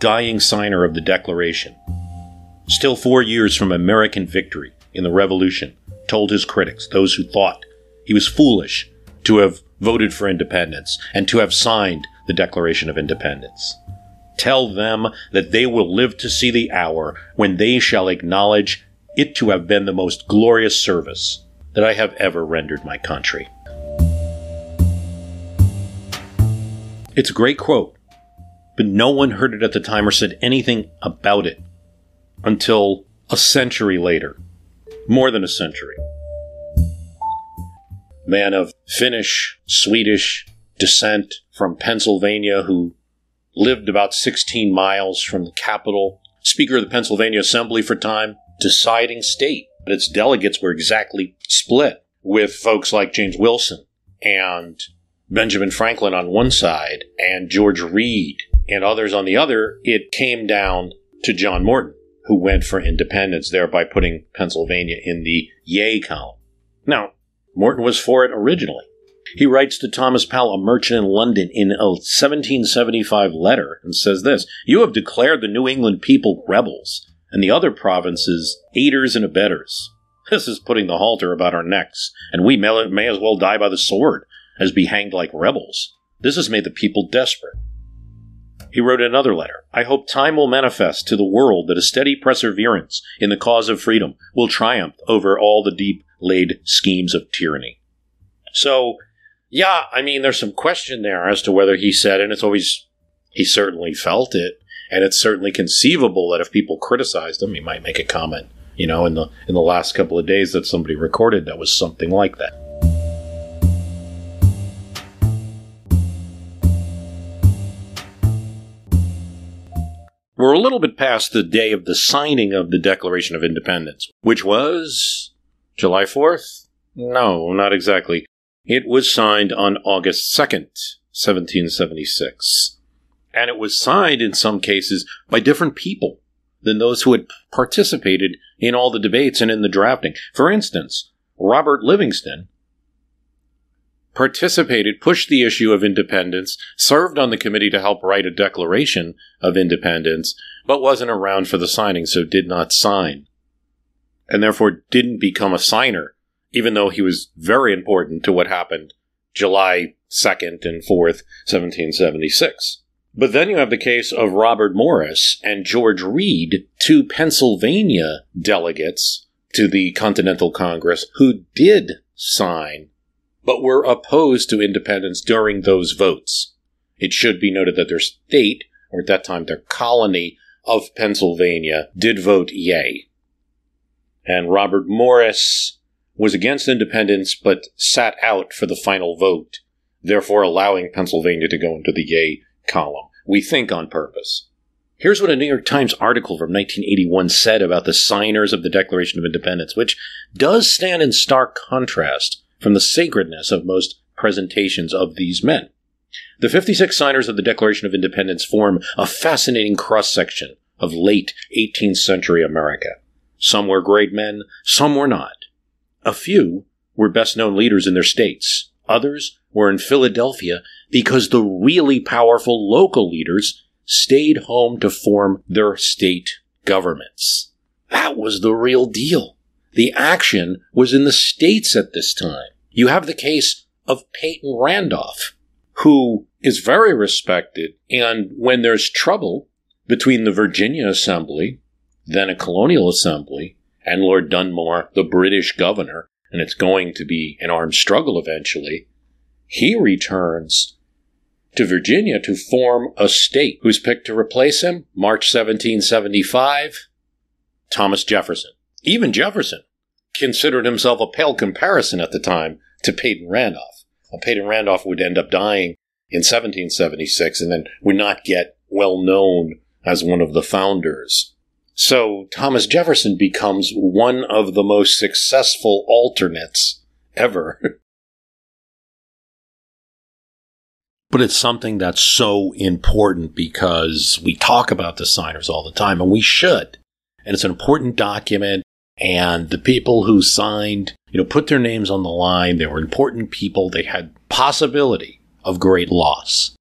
dying signer of the Declaration, still four years from American victory in the Revolution, told his critics, those who thought he was foolish to have voted for independence and to have signed the Declaration of Independence. Tell them that they will live to see the hour when they shall acknowledge it to have been the most glorious service that I have ever rendered my country. It's a great quote, but no one heard it at the time or said anything about it until a century later. More than a century. Man of Finnish, Swedish descent from Pennsylvania who lived about 16 miles from the capital, Speaker of the Pennsylvania Assembly for time, deciding state. But its delegates were exactly split with folks like James Wilson and Benjamin Franklin on one side and George Read and others on the other. It came down to John Morton, who went for independence, thereby putting Pennsylvania in the yay column. Now, Morton was for it originally. He writes to Thomas Powell, a merchant in London, in a 1775 letter and says this You have declared the New England people rebels, and the other provinces aiders and abettors. This is putting the halter about our necks, and we may, may as well die by the sword as be hanged like rebels. This has made the people desperate. He wrote another letter. I hope time will manifest to the world that a steady perseverance in the cause of freedom will triumph over all the deep laid schemes of tyranny. So, yeah, I mean, there's some question there as to whether he said, and it's always, he certainly felt it, and it's certainly conceivable that if people criticized him, he might make a comment. You know, in the in the last couple of days that somebody recorded that was something like that. We're a little bit past the day of the signing of the Declaration of Independence, which was July 4th? No, not exactly. It was signed on August 2nd, 1776. And it was signed in some cases by different people than those who had participated in all the debates and in the drafting. For instance, Robert Livingston participated, pushed the issue of independence, served on the committee to help write a declaration of independence, but wasn't around for the signing, so did not sign. And therefore didn't become a signer, even though he was very important to what happened July 2nd and 4th, 1776. But then you have the case of Robert Morris and George Read, two Pennsylvania delegates to the Continental Congress who did sign, but were opposed to independence during those votes. It should be noted that their state, or at that time their colony of Pennsylvania, did vote yay. And Robert Morris was against independence but sat out for the final vote, therefore allowing Pennsylvania to go into the yay column. We think on purpose. Here's what a New York Times article from 1981 said about the signers of the Declaration of Independence, which does stand in stark contrast from the sacredness of most presentations of these men. The 56 signers of the Declaration of Independence form a fascinating cross section of late 18th century America. Some were great men, some were not. A few were best known leaders in their states. Others were in Philadelphia because the really powerful local leaders stayed home to form their state governments. That was the real deal. The action was in the states at this time. You have the case of Peyton Randolph, who is very respected, and when there's trouble between the Virginia Assembly, then a colonial assembly, and Lord Dunmore, the British governor, and it's going to be an armed struggle eventually, he returns to Virginia to form a state. Who's picked to replace him? March 1775, Thomas Jefferson. Even Jefferson considered himself a pale comparison at the time to Peyton Randolph. Well, Peyton Randolph would end up dying in 1776 and then would not get well known as one of the founders. So Thomas Jefferson becomes one of the most successful alternates ever. but it's something that's so important because we talk about the signers all the time and we should. And it's an important document and the people who signed, you know, put their names on the line. They were important people. They had possibility of great loss.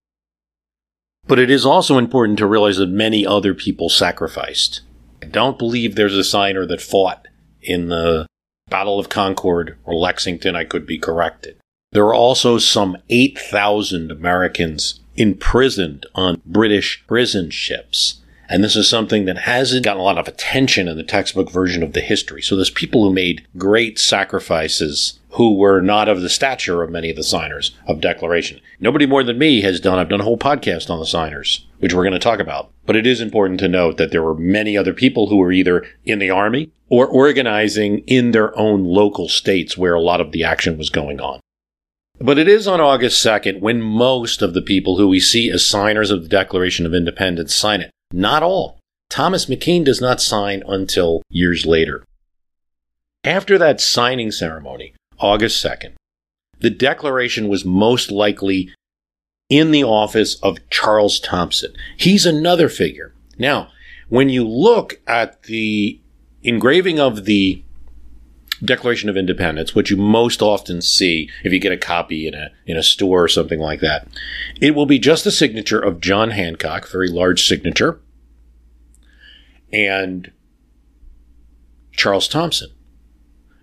But it is also important to realize that many other people sacrificed. I don't believe there's a signer that fought in the Battle of Concord or Lexington. I could be corrected. There are also some 8,000 Americans imprisoned on British prison ships. And this is something that hasn't gotten a lot of attention in the textbook version of the history. So there's people who made great sacrifices who were not of the stature of many of the signers of Declaration. Nobody more than me has done, I've done a whole podcast on the signers, which we're going to talk about. But it is important to note that there were many other people who were either in the army or organizing in their own local states where a lot of the action was going on. But it is on August 2nd when most of the people who we see as signers of the Declaration of Independence sign it. Not all. Thomas McKean does not sign until years later. After that signing ceremony, August 2nd, the declaration was most likely in the office of Charles Thomson. He's another figure. Now, when you look at the engraving of the Declaration of Independence, which you most often see if you get a copy in a in a store or something like that. It will be just the signature of John Hancock, very large signature, and Charles Thomson.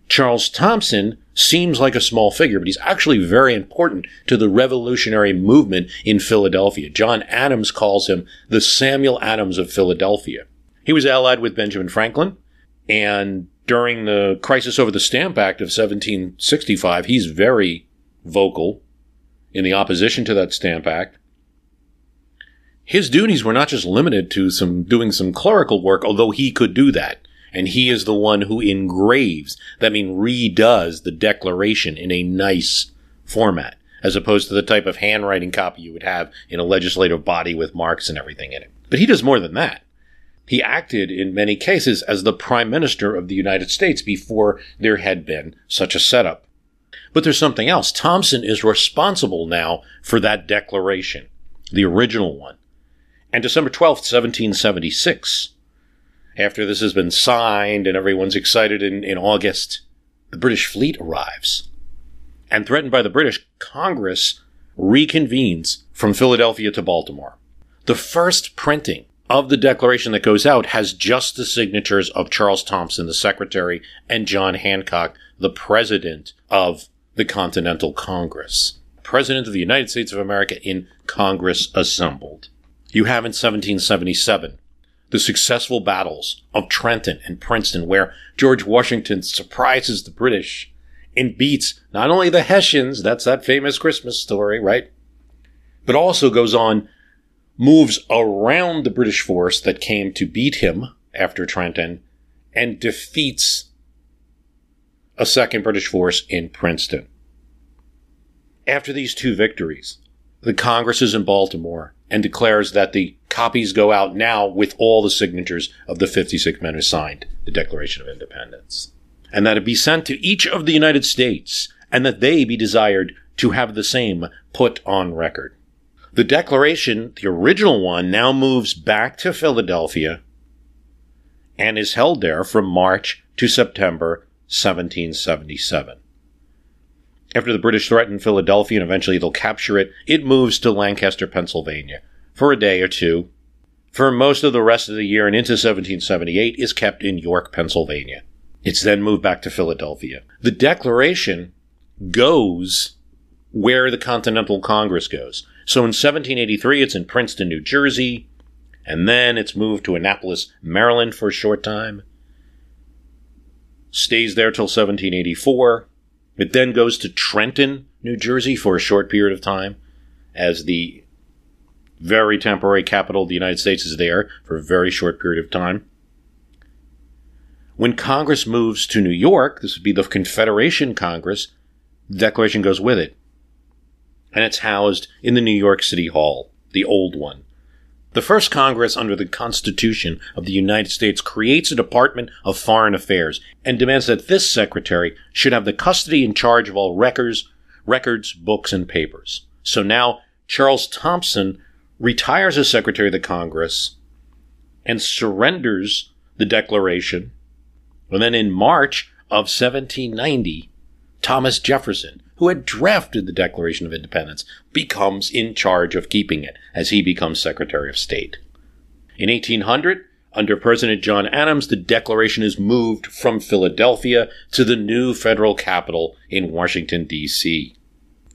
Charles Thomson seems like a small figure, but he's actually very important to the revolutionary movement in Philadelphia. John Adams calls him the Samuel Adams of Philadelphia. He was allied with Benjamin Franklin, and during the crisis over the Stamp Act of 1765, he's very vocal in the opposition to that Stamp Act. His duties were not just limited to some doing some clerical work, although he could do that. And he is the one who engraves, that means redoes the declaration in a nice format, as opposed to the type of handwriting copy you would have in a legislative body with marks and everything in it. But he does more than that. He acted in many cases as the Prime Minister of the United States before there had been such a setup. But there's something else. Thomson is responsible now for that declaration, the original one. And December 12th, 1776, after this has been signed and everyone's excited in, in August, the British fleet arrives. And threatened by the British, Congress reconvenes from Philadelphia to Baltimore. The first printing of the declaration that goes out has just the signatures of Charles Thomson, the secretary, and John Hancock, the president of the Continental Congress. President of the United States of America in Congress assembled. You have in 1777 the successful battles of Trenton and Princeton, where George Washington surprises the British and beats not only the Hessians, that's that famous Christmas story, right? But also goes on moves around the British force that came to beat him after Trenton and defeats a second British force in Princeton. After these two victories, the Congress is in Baltimore and declares that the copies go out now with all the signatures of the 56 men who signed the Declaration of Independence. And that it be sent to each of the United States and that they be desired to have the same put on record. The declaration, the original one, now moves back to Philadelphia and is held there from March to September 1777. After the British threaten Philadelphia and eventually they'll capture it, it moves to Lancaster, Pennsylvania for a day or two. For most of the rest of the year and into 1778 is kept in York, Pennsylvania. It's then moved back to Philadelphia. The Declaration goes where the Continental Congress goes. So in 1783, it's in Princeton, New Jersey, and then it's moved to Annapolis, Maryland for a short time. Stays there till 1784, It then goes to Trenton, New Jersey for a short period of time as the very temporary capital of the United States is there for a very short period of time. When Congress moves to New York, this would be the Confederation Congress, the Declaration goes with it. And it's housed in the New York City Hall, the old one. The first Congress under the Constitution of the United States creates a Department of Foreign Affairs and demands that this secretary should have the custody and charge of all records, records, books, and papers. So now Charles Thomson retires as Secretary of the Congress and surrenders the Declaration and then in March of 1790, Thomas Jefferson, who had drafted the Declaration of Independence, becomes in charge of keeping it as he becomes Secretary of State. In 1800, under President John Adams, the Declaration is moved from Philadelphia to the new federal capital in Washington, D.C.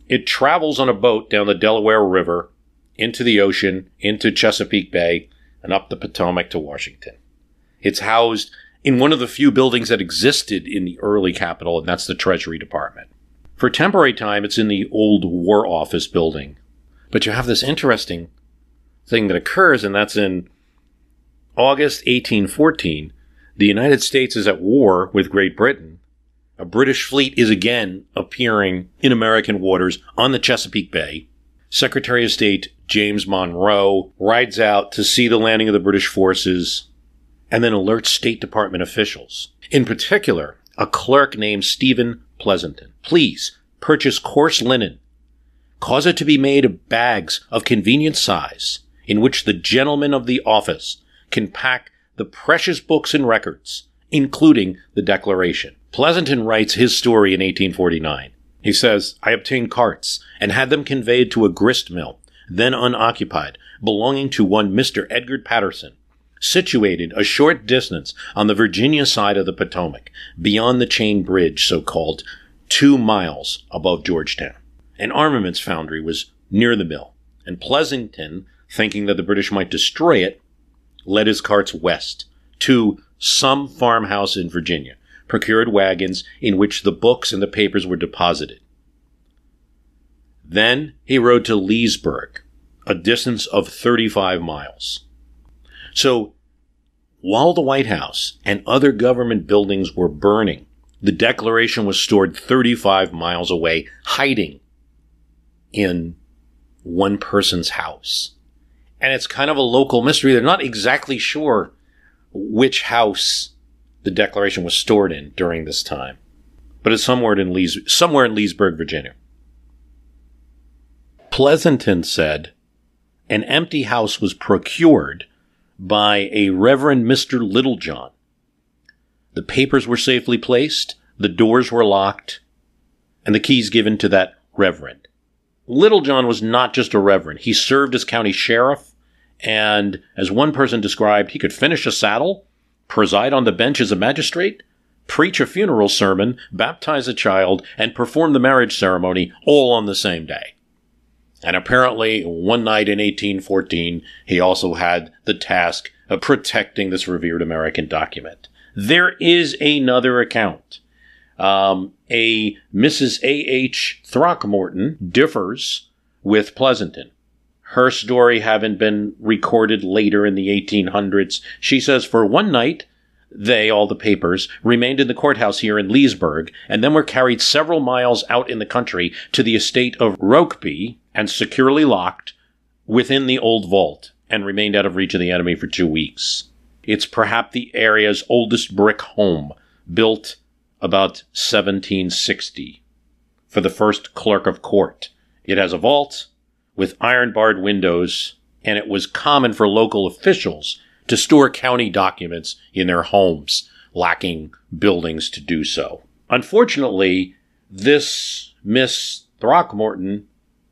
It travels on a boat down the Delaware River, into the ocean, into Chesapeake Bay, and up the Potomac to Washington. It's housed in one of the few buildings that existed in the early capital, and that's the Treasury Department. For temporary time, it's in the old War Office building. But you have this interesting thing that occurs, and that's in August 1814. The United States is at war with Great Britain. A British fleet is again appearing in American waters on the Chesapeake Bay. Secretary of State James Monroe rides out to see the landing of the British forces and then alerts State Department officials. In particular, a clerk named Stephen Pleasonton. Please purchase coarse linen. Cause it to be made of bags of convenient size in which the gentlemen of the office can pack the precious books and records, including the Declaration. Pleasonton writes his story in 1849. He says, I obtained carts and had them conveyed to a grist mill, then unoccupied, belonging to one Mr. Edgar Patterson, situated a short distance on the Virginia side of the Potomac, beyond the chain bridge, so called, two miles above Georgetown. An armaments foundry was near the mill, and Pleasonton, thinking that the British might destroy it, led his carts west to some farmhouse in Virginia, procured wagons in which the books and the papers were deposited. Then he rode to Leesburg, a distance of 35 miles. So while the White House and other government buildings were burning, the Declaration was stored 35 miles away, hiding in one person's house. And it's kind of a local mystery. They're not exactly sure which house the Declaration was stored in during this time, but it's somewhere in, Lees- somewhere in Leesburg, Virginia. Pleasonton said an empty house was procured by a Reverend Mr. Littlejohn. The papers were safely placed, the doors were locked, and the keys given to that Reverend. Littlejohn was not just a Reverend, he served as county sheriff, and as one person described, he could finish a saddle, preside on the bench as a magistrate, preach a funeral sermon, baptize a child, and perform the marriage ceremony all on the same day. And apparently, one night in 1814, he also had the task of protecting this revered American document. There is another account. Um, a Mrs. A.H. Throckmorton differs with Pleasonton. Her story having been recorded later in the 1800s. She says, for one night, they, all the papers, remained in the courthouse here in Leesburg, and then were carried several miles out in the country to the estate of Rokeby, and securely locked within the old vault and remained out of reach of the enemy for two weeks. It's perhaps the area's oldest brick home, built about 1760 for the first clerk of court. It has a vault with iron barred windows, and it was common for local officials to store county documents in their homes, lacking buildings to do so. Unfortunately, this Miss Throckmorton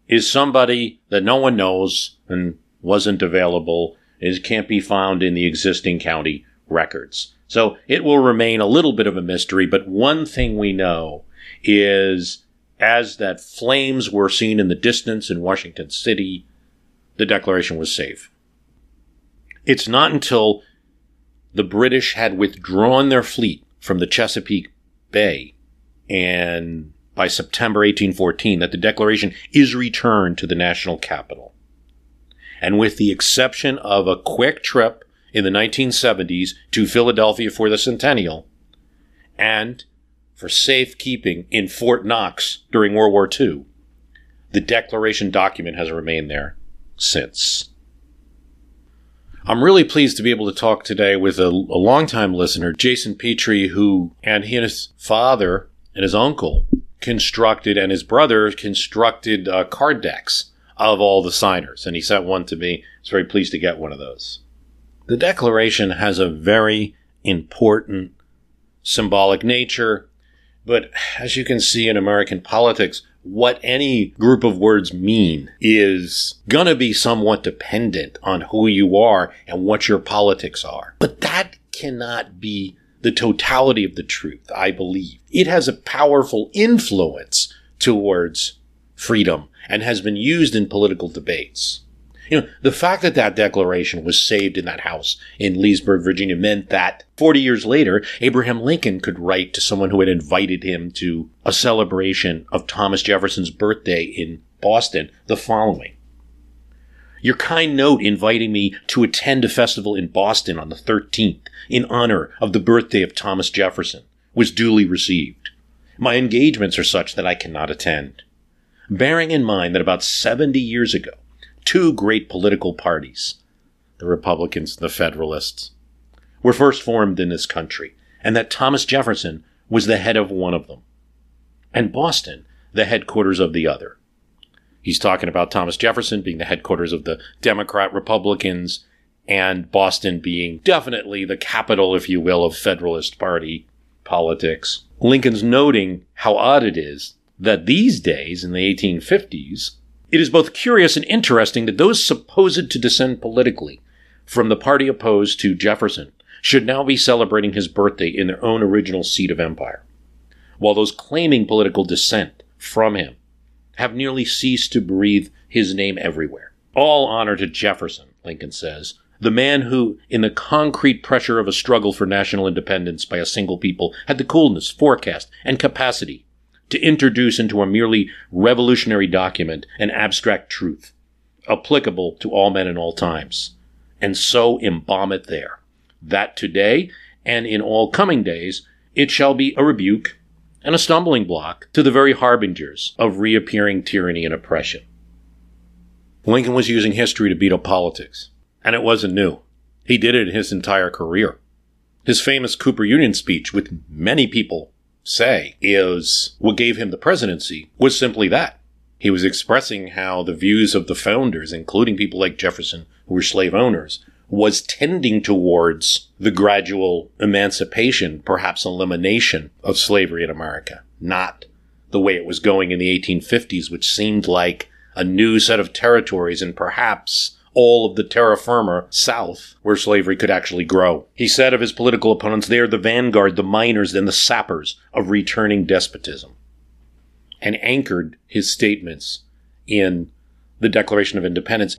is somebody that no one knows and wasn't available, is can't be found in the existing county records. So it will remain a little bit of a mystery, but one thing we know is as that flames were seen in the distance in Washington City, the declaration was safe. It's not until the British had withdrawn their fleet from the Chesapeake Bay and by September 1814 that the Declaration is returned to the national capital. And with the exception of a quick trip in the 1970s to Philadelphia for the centennial, and for safekeeping in Fort Knox during World War II, the Declaration document has remained there since. I'm really pleased to be able to talk today with a, a longtime listener, Jason Petrie, who and he and his father and his uncle constructed, and his brother constructed uh, card decks of all the signers. And he sent one to me. I was very pleased to get one of those. The Declaration has a very important symbolic nature, but as you can see in American politics, what any group of words mean is gonna be somewhat dependent on who you are and what your politics are. But that cannot be the totality of the truth, I believe. It has a powerful influence towards freedom and has been used in political debates. You know, the fact that that declaration was saved in that house in Leesburg, Virginia meant that 40 years later, Abraham Lincoln could write to someone who had invited him to a celebration of Thomas Jefferson's birthday in Boston the following. Your kind note inviting me to attend a festival in Boston on the 13th in honor of the birthday of Thomas Jefferson was duly received. My engagements are such that I cannot attend. Bearing in mind that about 70 years ago, two great political parties, the Republicans and the Federalists, were first formed in this country, and that Thomas Jefferson was the head of one of them, and Boston the headquarters of the other. He's talking about Thomas Jefferson being the headquarters of the Democrat Republicans and Boston being definitely the capital, if you will, of Federalist Party politics. Lincoln's noting how odd it is that these days, in the 1850s, it is both curious and interesting that those supposed to descend politically from the party opposed to Jefferson should now be celebrating his birthday in their own original seat of empire, while those claiming political descent from him have nearly ceased to breathe his name everywhere. All honor to Jefferson, Lincoln says, the man who, in the concrete pressure of a struggle for national independence by a single people, had the coolness, forecast, and capacity to introduce into a merely revolutionary document an abstract truth, applicable to all men in all times, and so embalm it there, that today and in all coming days it shall be a rebuke and a stumbling block to the very harbingers of reappearing tyranny and oppression. Lincoln was using history to beat up politics, and it wasn't new. He did it his entire career. His famous Cooper Union speech, which many people say is what gave him the presidency was simply that. He was expressing how the views of the founders, including people like Jefferson, who were slave owners, was tending towards the gradual emancipation, perhaps elimination of slavery in America, not the way it was going in the 1850s, which seemed like a new set of territories and perhaps all of the terra firma south where slavery could actually grow. He said of his political opponents, they are the vanguard, the miners, and the sappers of returning despotism, and anchored his statements in the Declaration of Independence.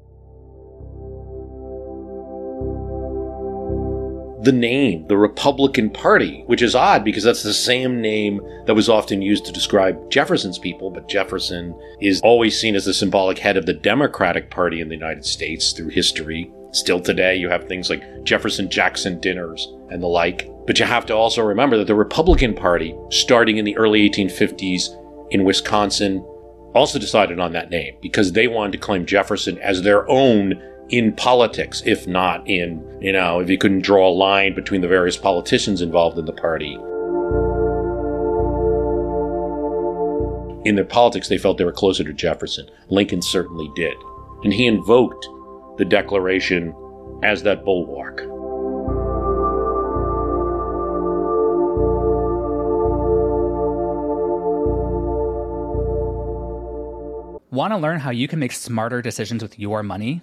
The name, the Republican Party, which is odd because that's the same name that was often used to describe Jefferson's people, but Jefferson is always seen as the symbolic head of the Democratic Party in the United States through history. Still today, you have things like Jefferson Jackson dinners and the like. But you have to also remember that the Republican Party, starting in the early 1850s in Wisconsin, also decided on that name because they wanted to claim Jefferson as their own in politics, if not in, you know, if you couldn't draw a line between the various politicians involved in the party. In their politics, they felt they were closer to Jefferson. Lincoln certainly did. And he invoked the Declaration as that bulwark. Want to learn how you can make smarter decisions with your money?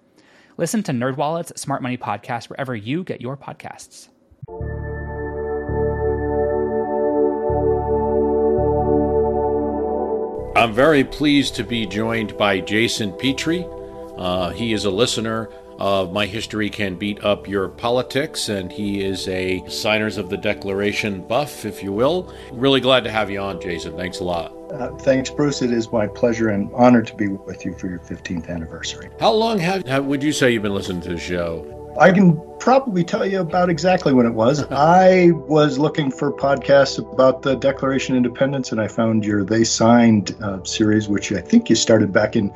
Listen to NerdWallet's Smart Money Podcast wherever you get your podcasts. I'm very pleased to be joined by Jason Petrie. Uh, he is a listener of My History Can Beat Up Your Politics, and he is a Signers of the Declaration buff, if you will. Really glad to have you on, Jason. Thanks a lot. Uh, thanks, Bruce. It is my pleasure and honor to be with you for your 15th anniversary. How long have, have would you say you've been listening to the show? I can probably tell you about exactly when it was. I was looking for podcasts about the Declaration of Independence, and I found your They Signed uh, series, which I think you started back in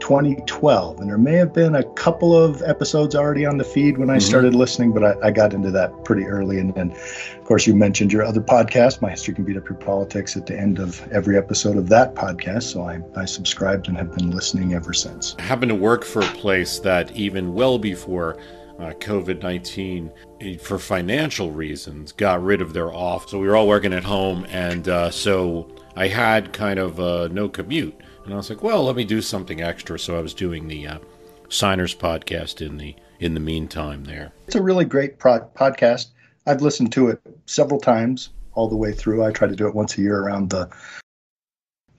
2012. And there may have been a couple of episodes already on the feed when I mm-hmm. started listening, but I, I, got into that pretty early. And then, of course, you mentioned your other podcast, My History Can Beat Up Your Politics, at the end of every episode of that podcast. So I, I subscribed and have been listening ever since. I happen to work for a place that even well before uh, COVID 19 eh, for financial reasons got rid of their off. So we were all working at home. And uh, so I had kind of uh, no commute. And I was like, well, let me do something extra. So I was doing the uh, Signers podcast in the in the meantime. There, it's a really great pro- podcast. I've listened to it several times all the way through. I try to do it once a year around the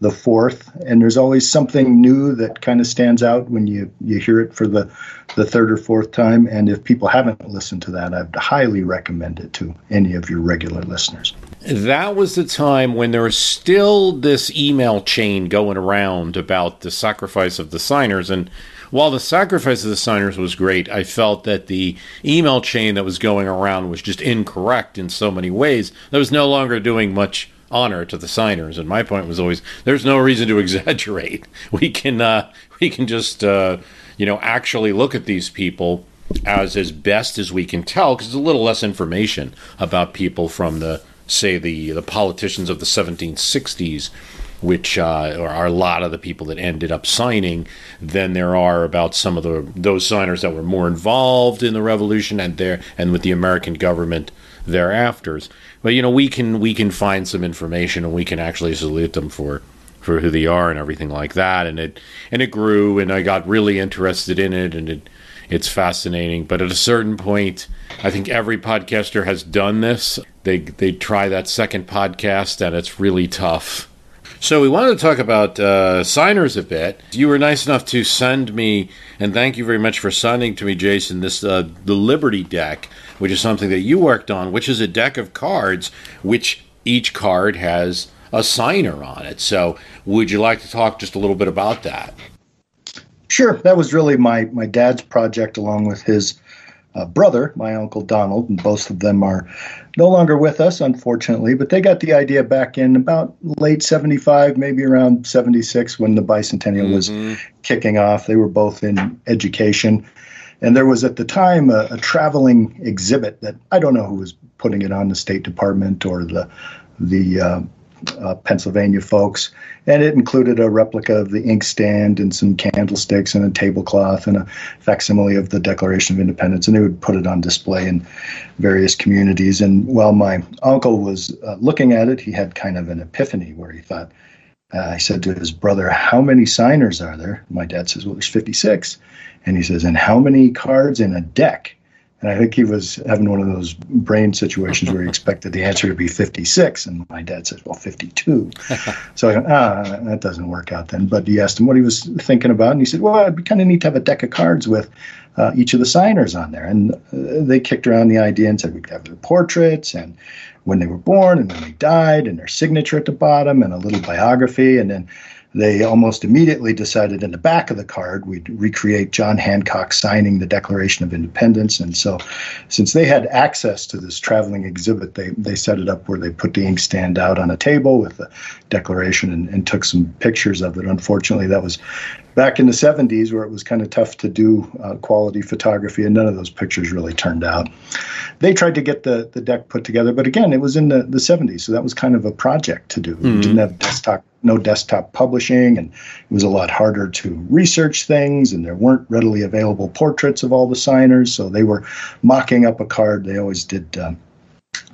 the fourth, and there's always something new that kind of stands out when you you hear it for the the third or fourth time. And if people haven't listened to that, I'd highly recommend it to any of your regular listeners. That was the time when there was still this email chain going around about the sacrifice of the signers, and while the sacrifice of the signers was great, I felt that the email chain that was going around was just incorrect in so many ways. That was no longer doing much honor to the signers. And my point was always, there's no reason to exaggerate. We can uh, we can just uh, you know actually look at these people as as best as we can tell because there's a little less information about people from the say the the politicians of the 1760s which uh, are a lot of the people that ended up signing than there are about some of the those signers that were more involved in the revolution and there and with the American government thereafter. But you know, we can we can find some information and we can actually salute them for for who they are and everything like that. And it and it grew, and I got really interested in it, and it it's fascinating. But at a certain point, I think every podcaster has done this. They they try that second podcast, and it's really tough. So we wanted to talk about uh, signers a bit. You were nice enough to send me, and thank you very much for sending to me, Jason, this uh, the Liberty deck which is something that you worked on, which is a deck of cards, which each card has a signer on it. So, would you like to talk just a little bit about that? Sure. That was really my my dad's project, along with his uh, brother, my uncle Donald, and both of them are no longer with us, unfortunately. But they got the idea back in about late '75, maybe around '76, when the bicentennial mm-hmm. was kicking off. They were both in education and there was at the time a, a, traveling exhibit that I don't know who was putting it on the State Department or the the uh, uh, Pennsylvania folks, and it included a replica of the inkstand and some candlesticks and a tablecloth and a facsimile of the Declaration of Independence, and they would put it on display in various communities. And while my uncle was uh, looking at it, he had kind of an epiphany where he thought. Uh, I said to his brother, "How many signers are there?" My dad says, "Well, there's 56." And he says, and how many cards in a deck? And I think he was having one of those brain situations where he expected the answer to be 56. And my dad says, well, 52. so I went, ah, that doesn't work out then. But he asked him what he was thinking about. And he said, well, it'd be kind of neat to have a deck of cards with uh, each of the signers on there. And uh, they kicked around the idea and said we'd have their portraits and when they were born and when they died and their signature at the bottom and a little biography. And then they almost immediately decided in the back of the card we'd recreate John Hancock signing the Declaration of Independence. And so, since they had access to this traveling exhibit, they, they set it up where they put the inkstand out on a table with the Declaration and, and took some pictures of it. Unfortunately, that was back in the 70s where it was kind of tough to do uh, quality photography, and none of those pictures really turned out. They tried to get the, the deck put together, but again, it was in the, the 70s, so that was kind of a project to do. Mm-hmm. We didn't have desktop no desktop publishing, and it was a lot harder to research things, and there weren't readily available portraits of all the signers, so they were mocking up a card. They always did. Um,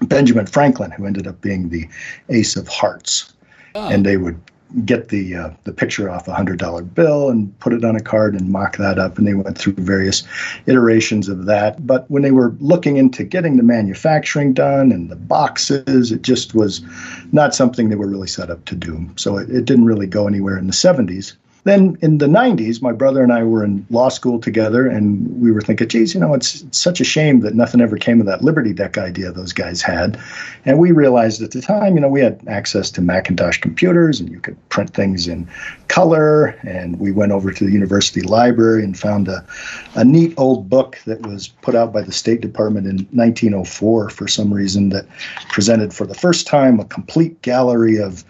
Benjamin Franklin, who ended up being the Ace of Hearts, and they would get the uh, the picture off a hundred dollar bill and put it on a card and mock that up. And they went through various iterations of that. But when they were looking into getting the manufacturing done and the boxes, it just was not something they were really set up to do. So it, it didn't really go anywhere in the 70s. Then in the 90s, my brother and I were in law school together, and we were thinking, geez, you know, it's, it's, such a shame that nothing ever came of that Liberty Deck idea those guys had. And we realized at the time, you know, we had access to Macintosh computers, and you could print things in color. And we went over to the university library and found a, a neat old book that was put out by the State Department in 1904 for some reason that presented for the first time a complete gallery of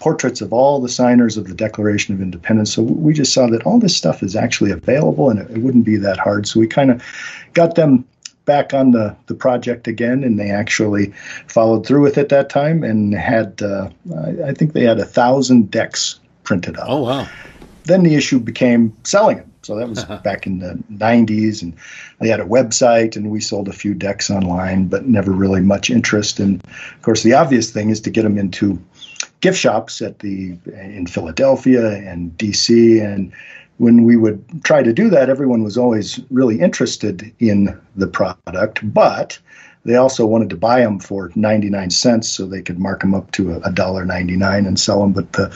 portraits of all the signers of the Declaration of Independence. So we just saw that all this stuff is actually available and it, it wouldn't be that hard. So we kind of got them back on the, the project again and they actually followed through with it that time and had, uh, I, I think they had a thousand decks printed up. Oh, wow. Then the issue became selling them. So that was back in the 90s, and they had a website, and we sold a few decks online, but never really much interest. And of course, the obvious thing is to get them into gift shops at the in Philadelphia and DC and when we would try to do that everyone was always really interested in the product but they also wanted to buy them for 99 cents so they could mark them up to a dollar 99 and sell them but the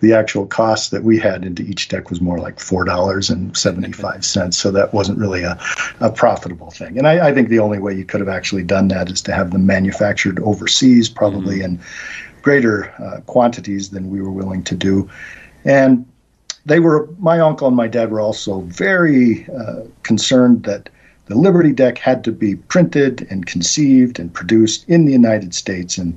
the actual cost that we had into each deck was more like four dollars and 75 cents. So that wasn't really a, a profitable thing. And I, I, think the only way you could have actually done that is to have them manufactured overseas probably mm-hmm. and greater uh, quantities than we were willing to do. And they were, my uncle and my dad were also very uh, concerned that the Liberty deck had to be printed and conceived and produced in the United States. And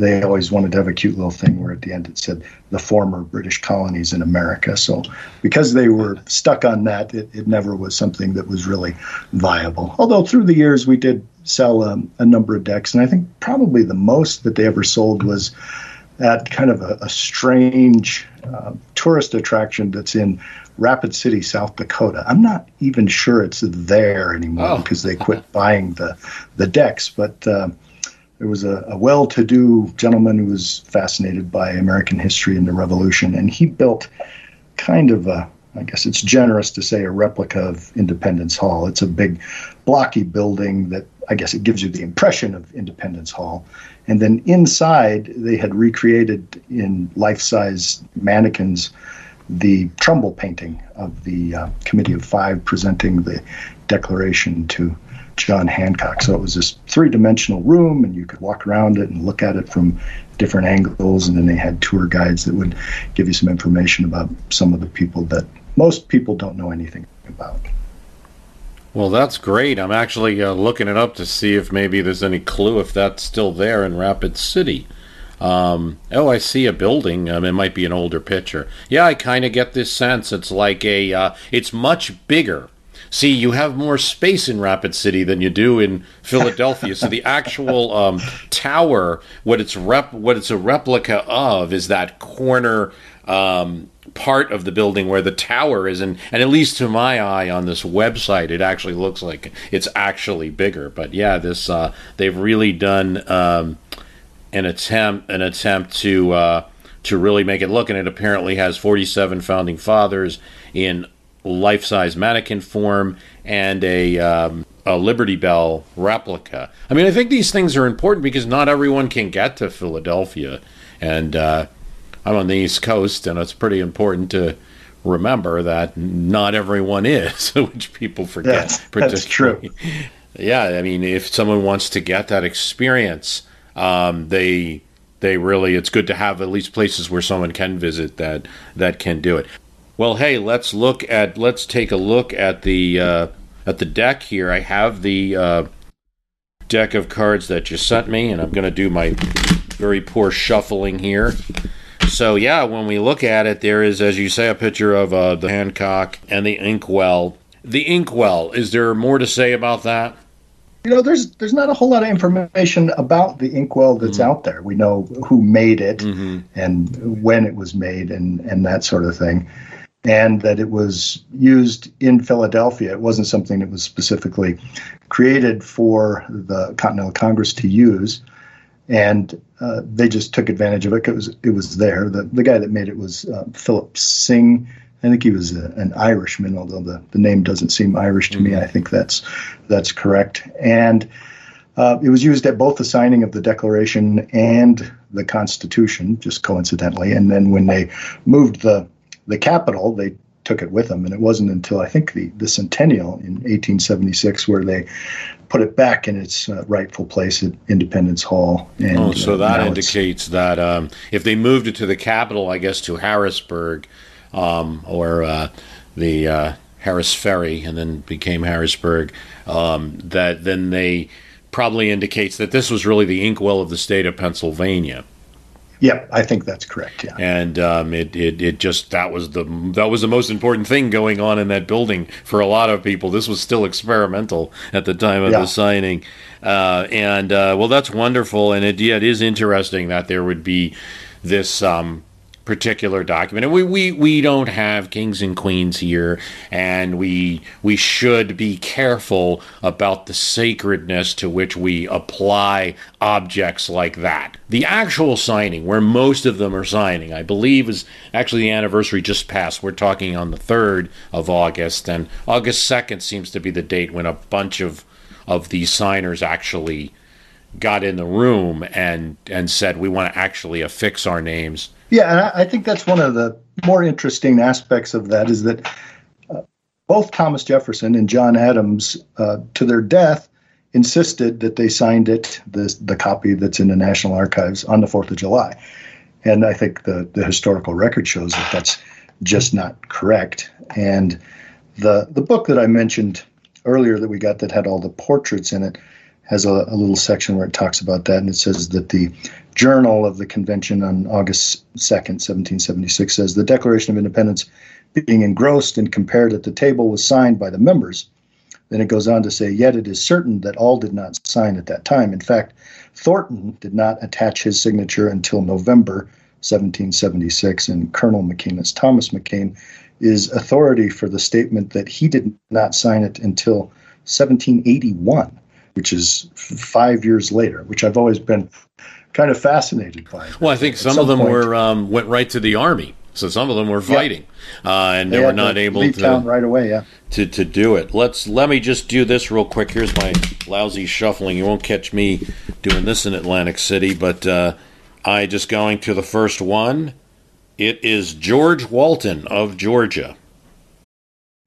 they always wanted to have a cute little thing where at the end it said the former British colonies in America. So because they were stuck on that, it, it never was something that was really viable. Although through the years we did sell um, a number of decks, and I think probably the most that they ever sold was at kind of a, a strange uh, tourist attraction that's in Rapid City, South Dakota. I'm not even sure it's there anymore oh. because they quit buying the the decks. But uh, there was a, a well-to-do gentleman who was fascinated by American history and the Revolution, and he built kind of a I guess it's generous to say a replica of Independence Hall. It's a big, blocky building that I guess it gives you the impression of Independence Hall. And then inside, they had recreated in life size mannequins the Trumbull painting of the uh, Committee of Five presenting the Declaration to John Hancock. So it was this three dimensional room, and you could walk around it and look at it from different angles. And then they had tour guides that would give you some information about some of the people that most people don't know anything about. Well, that's great. I'm actually uh, looking it up to see if maybe there's any clue if that's still there in Rapid City. Um, oh, I see a building. Um, it might be an older picture. Yeah, I kind of get this sense. It's like a. Uh, it's much bigger. See, you have more space in Rapid City than you do in Philadelphia. so the actual um, tower, what it's rep, what it's a replica of, is that corner um, part of the building where the tower is. And and at least to my eye on this website it actually looks like it's actually bigger. But yeah this uh, they've really done um, an attempt an attempt to uh, to really make it look. And it apparently has 47 founding fathers in life-size mannequin form and a um, a Liberty Bell replica. I mean, I think these things are important because not everyone can get to Philadelphia, and uh, I'm on the East Coast, and it's pretty important to remember that not everyone is, which people forget. That's, that's true. Yeah, I mean, if someone wants to get that experience, um, they they really it's good to have at least places where someone can visit that that can do it. Well, hey, let's look at let's take a look at the uh, at the deck here. I have the uh, deck of cards that you sent me, and I'm going to do my very poor shuffling here. So yeah, when we look at it, there is, as you say, a picture of uh, the Hancock and the Inkwell. The Inkwell. Is there more to say about that? You know, there's there's not a whole lot of information about the inkwell that's mm-hmm. out there. We know who made it mm-hmm. and when it was made and and that sort of thing, and that it was used in Philadelphia. It wasn't something that was specifically created for the Continental Congress to use, and uh, they just took advantage of it because it was there. The the guy that made it was uh, Philip Syng I think he was a, an Irishman, although the, the name doesn't seem Irish to mm-hmm. me. I think that's that's correct. And uh, it was used at both the signing of the Declaration and the Constitution, just coincidentally. And then when they moved the the capital, they took it with them. And it wasn't until I think the, the centennial in 1876 where they put it back in its uh, rightful place at Independence Hall. And, oh, so uh, that indicates that um, if they moved it to the capital, I guess to Harrisburg, um, or uh, the uh, Harris Ferry, and then became Harrisburg. Um, that then they probably indicates that this was really the inkwell of the state of Pennsylvania. Yeah, I think that's correct. Yeah, and um, it, it it just that was the that was the most important thing going on in that building for a lot of people. This was still experimental at the time of yeah. the signing, uh, and uh, well, that's wonderful, and it, yeah, it is interesting that there would be this um, particular document. And we, we, we don't have kings and queens here, and we we should be careful about the sacredness to which we apply objects like that. The actual signing, where most of them are signing, I believe is actually the anniversary just passed. We're talking on the third of August, and August second seems to be the date when a bunch of of these signers actually got in the room and and said we want to actually affix our names yeah, and I, think that's one of the more interesting aspects of that is that uh, both Thomas Jefferson and John Adams, uh, to their death, insisted that they signed it, the, the copy that's in the National Archives, on the 4th of July. And I think the, the historical record shows that that's just not correct. And the, the book that I mentioned earlier that we got that had all the portraits in it has a, a, little section where it talks about that, and it says that the journal of the convention on August 2nd, 1776, says the Declaration of Independence, being engrossed and compared at the table, was signed by the members. Then it goes on to say, yet it is certain that all did not sign at that time. In fact, Thornton did not attach his signature until November 1776, and Colonel McKean, Thomas McKean, is authority for the statement that he did not sign it until 1781 which is five years later, which I've always been kind of fascinated by. Well, I think some, some, of them point, were um, went right to the army, so some of them were fighting, yeah. uh, and they, they were not able to right away. Yeah, to to do it. Let's let me just do this real quick. Here's my lousy shuffling. You won't catch me doing this in Atlantic City, but uh, I just going to the first one. It is George Walton of Georgia.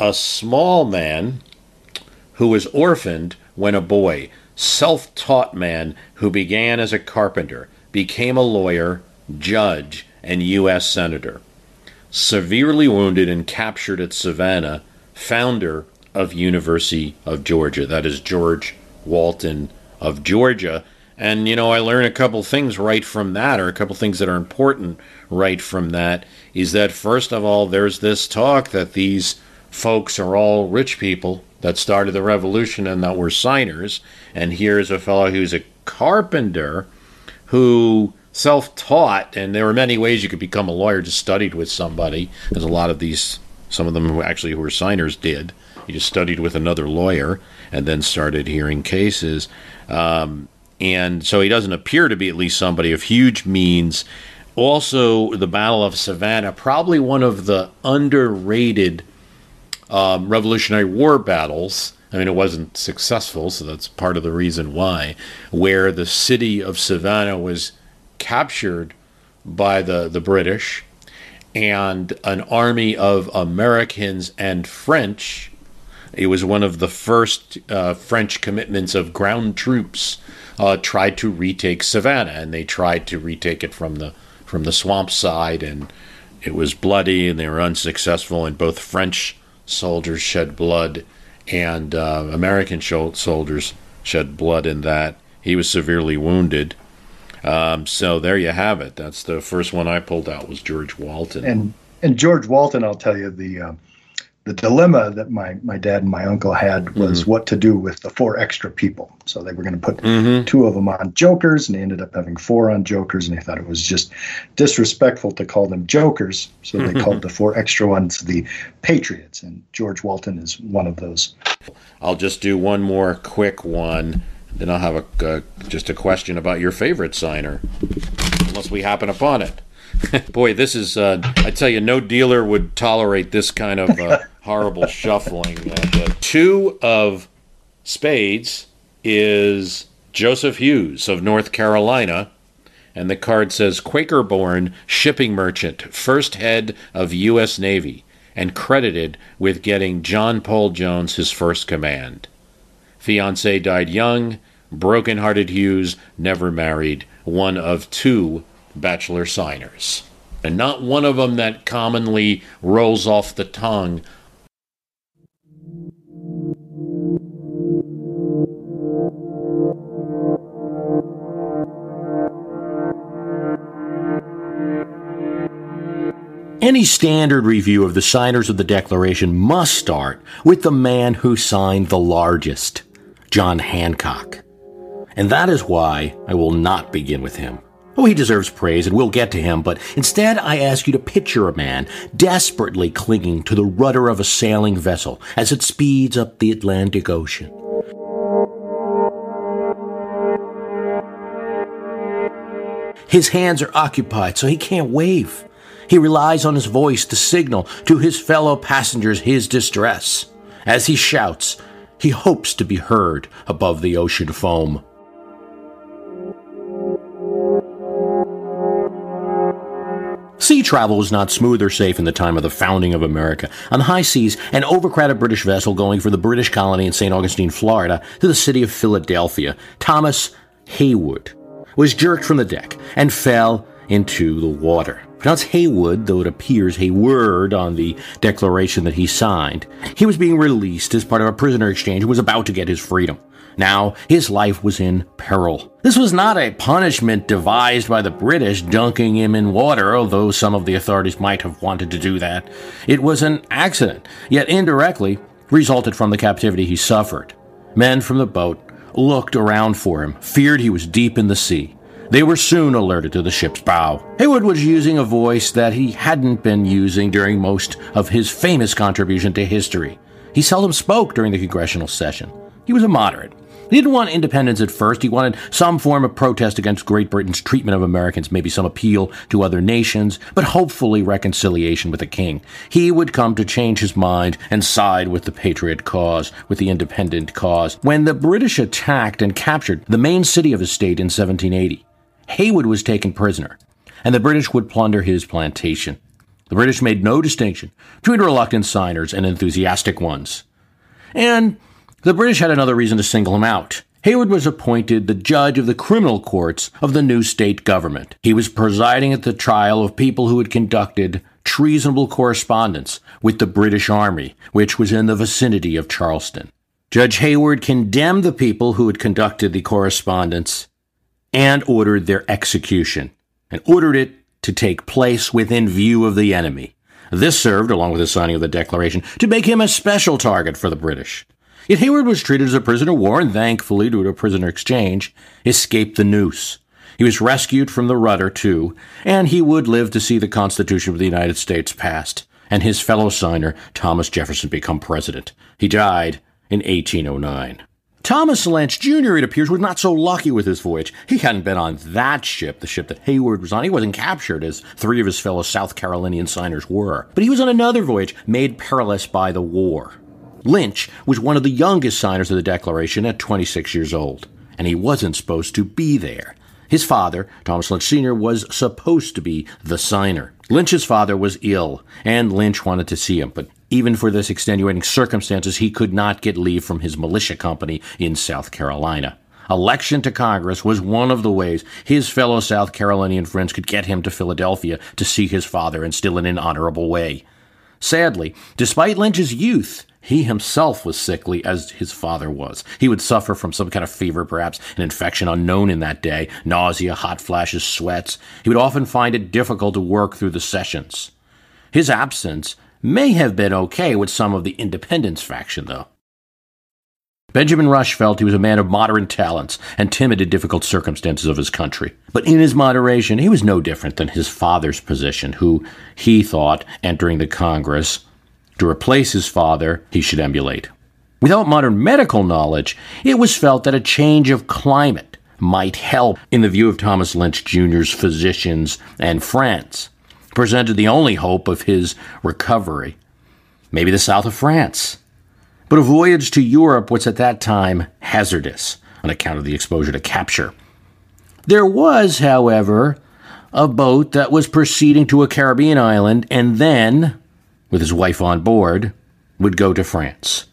A small man who was orphaned when a boy, self taught man who began as a carpenter, became a lawyer, judge, and U.S. Senator. Severely wounded and captured at Savannah, founder of University of Georgia. That is George Walton of Georgia. And, you know, I learned a couple things right from that, or a couple things that are important right from that, is that first of all, there's this talk that these folks are all rich people that started the revolution and that were signers. And here's a fellow who's a carpenter who self taught, and there were many ways you could become a lawyer, just studied with somebody, as a lot of these, some of them who actually who were signers did. You just studied with another lawyer and then started hearing cases. Um, and so he doesn't appear to be at least somebody of huge means. Also, the Battle of Savannah, probably one of the underrated um, Revolutionary War battles. I mean, it wasn't successful, so that's part of the reason why, where the city of Savannah was captured by the, the British and an army of Americans and French. It was one of the first uh, French commitments of ground troops. Uh, tried to retake Savannah, and they tried to retake it from the from the swamp side, and it was bloody, and they were unsuccessful. And both French soldiers shed blood, and uh, American soldiers shed blood in that. He was severely wounded. Um, so there you have it. That's the first one I pulled out was George Walton. And and George Walton, I'll tell you the uh, the dilemma that my my dad and my uncle had was mm-hmm. what to do with the four extra people. So they were going to put mm-hmm. two of them on jokers, and they ended up having four on jokers, and they thought it was just disrespectful to call them jokers, so they called the four extra ones the Patriots, and George Walton is one of those. I'll just do one more quick one. Then I'll have a uh, just a question about your favorite signer, unless we happen upon it. Boy, this is, uh, I tell you, no dealer would tolerate this kind of uh, horrible shuffling. Uh, two of spades is Joseph Hewes of North Carolina. And the card says Quaker born shipping merchant, first head of U.S. Navy, and credited with getting John Paul Jones his first command. Fiance died young, broken hearted Hewes never married, one of two bachelor signers. And not one of them that commonly rolls off the tongue. Any standard review of the signers of the Declaration must start with the man who signed the largest, John Hancock. And that is why I will not begin with him. Oh, he deserves praise, and we'll get to him, but instead I ask you to picture a man desperately clinging to the rudder of a sailing vessel as it speeds up the Atlantic Ocean. His hands are occupied, so he can't wave. He relies on his voice to signal to his fellow passengers his distress. As he shouts, he hopes to be heard above the ocean foam. Sea travel was not smooth or safe in the time of the founding of America. On the high seas, an overcrowded British vessel going from the British colony in St. Augustine, Florida, to the city of Philadelphia, Thomas Haywood, was jerked from the deck and fell into the water. Pronounced Haywood, though it appears Heyward on the declaration that he signed. He was being released as part of a prisoner exchange and was about to get his freedom. Now, his life was in peril. This was not a punishment devised by the British dunking him in water, although some of the authorities might have wanted to do that. It was an accident, yet indirectly resulted from the captivity he suffered. Men from the boat looked around for him, feared he was deep in the sea. They were soon alerted to the ship's bow. Haywood was using a voice that he hadn't been using during most of his famous contribution to history. He seldom spoke during the congressional session. He was a moderate. He didn't want independence at first. He wanted some form of protest against Great Britain's treatment of Americans, maybe some appeal to other nations, but hopefully reconciliation with the king. He would come to change his mind and side with the patriot cause, with the independent cause. When the British attacked and captured the main city of his state in 1780, Haywood was taken prisoner, and the British would plunder his plantation. The British made no distinction between reluctant signers and enthusiastic ones. And the British had another reason to single him out. Heyward was appointed the judge of the criminal courts of the new state government. He was presiding at the trial of people who had conducted treasonable correspondence with the British Army, which was in the vicinity of Charleston. Judge Heyward condemned the people who had conducted the correspondence and ordered their execution, and ordered it to take place within view of the enemy. This served, along with the signing of the Declaration, to make him a special target for the British. Yet Heyward was treated as a prisoner of war and thankfully, due to a prisoner exchange, escaped the noose. He was rescued from the rudder, too, and he would live to see the Constitution of the United States passed and his fellow signer, Thomas Jefferson, become president. He died in 1809. Thomas Lynch Jr., it appears, was not so lucky with his voyage. He hadn't been on that ship, the ship that Heyward was on. He wasn't captured, as three of his fellow South Carolinian signers were. But he was on another voyage made perilous by the war. Lynch was one of the youngest signers of the Declaration at 26 years old, and he wasn't supposed to be there. His father, Thomas Lynch Sr., was supposed to be the signer. Lynch's father was ill, and Lynch wanted to see him, but even for this extenuating circumstances, he could not get leave from his militia company in South Carolina. Election to Congress was one of the ways his fellow South Carolinian friends could get him to Philadelphia to see his father and still in an honorable way. Sadly, despite Lynch's youth, he himself was sickly as his father was. He would suffer from some kind of fever, perhaps an infection unknown in that day, nausea, hot flashes, sweats. He would often find it difficult to work through the sessions. His absence may have been okay with some of the independence faction, though. Benjamin Rush felt he was a man of moderate talents and timid in difficult circumstances of his country. But in his moderation, he was no different than his father's position, who he thought, entering the Congress, to replace his father, he should emulate. Without modern medical knowledge, it was felt that a change of climate might help in the view of Thomas Lynch Jr.'s physicians and friends, presented the only hope of his recovery. Maybe the south of France. But a voyage to Europe was at that time hazardous on account of the exposure to capture. There was, however, a boat that was proceeding to a Caribbean island and then with his wife on board, would go to France.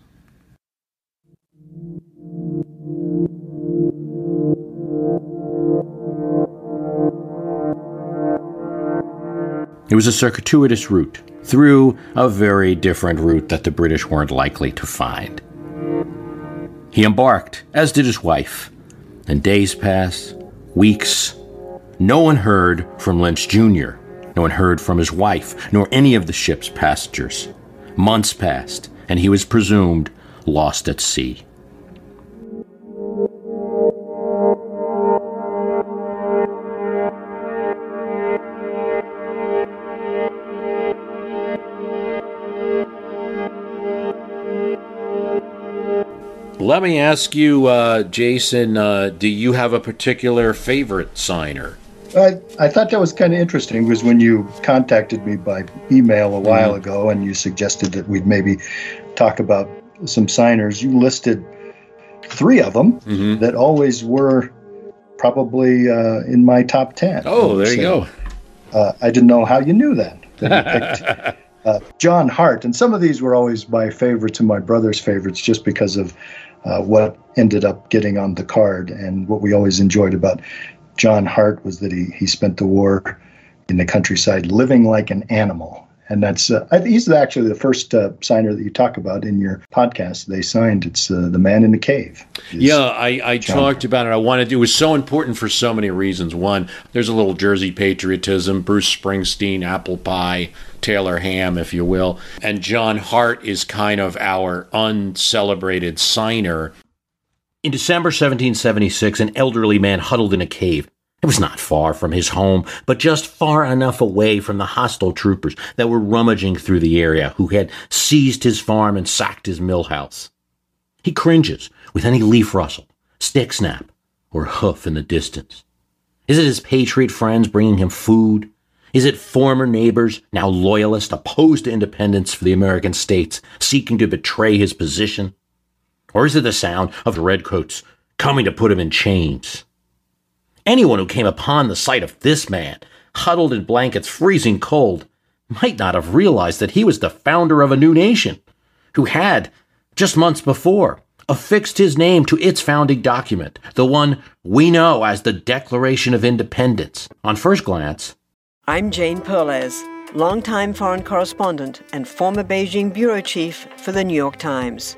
It was a circuitous route through a very different route that the British weren't likely to find. He embarked, as did his wife, and days passed, weeks. No one heard from Lynch Jr. No one heard from his wife, nor any of the ship's passengers. Months passed, and he was presumed lost at sea. Let me ask you, uh, Jason, uh, do you have a particular favorite signer? I, I thought that was kind of interesting because when you contacted me by email a while mm-hmm. ago and you suggested that we'd maybe talk about some signers, you listed three of them mm-hmm. that always were probably uh, in my top 10. Oh, there you go. Uh, I didn't know how you knew that. that you picked, uh, John Hart. And some of these were always my favorites and my brother's favorites just because of uh, what ended up getting on the card and what we always enjoyed about John Hart was that he he spent the war in the countryside living like an animal. And that's uh, he's actually the first uh, signer that you talk about in your podcast. They signed it's uh, the man in the cave. Yeah, I, I talked about it. I wanted to. It was so important for so many reasons. One, there's a little Jersey patriotism. Bruce Springsteen, apple pie, Taylor Ham, if you will, and John Hart is kind of our uncelebrated signer in December 1776, an elderly man huddled in a cave. It was not far from his home, but just far enough away from the hostile troopers that were rummaging through the area, who had seized his farm and sacked his mill house. He cringes with any leaf rustle, stick snap, or hoof in the distance. Is it his patriot friends bringing him food? Is it former neighbors, now loyalists, opposed to independence for the American states, seeking to betray his position? Or is it the sound of the redcoats coming to put him in chains? Anyone who came upon the sight of this man, huddled in blankets, freezing cold, might not have realized that he was the founder of a new nation who had, just months before, affixed his name to its founding document, the one we know as the Declaration of Independence. On first glance, I'm Jane Perlez, longtime foreign correspondent and former Beijing bureau chief for the New York Times.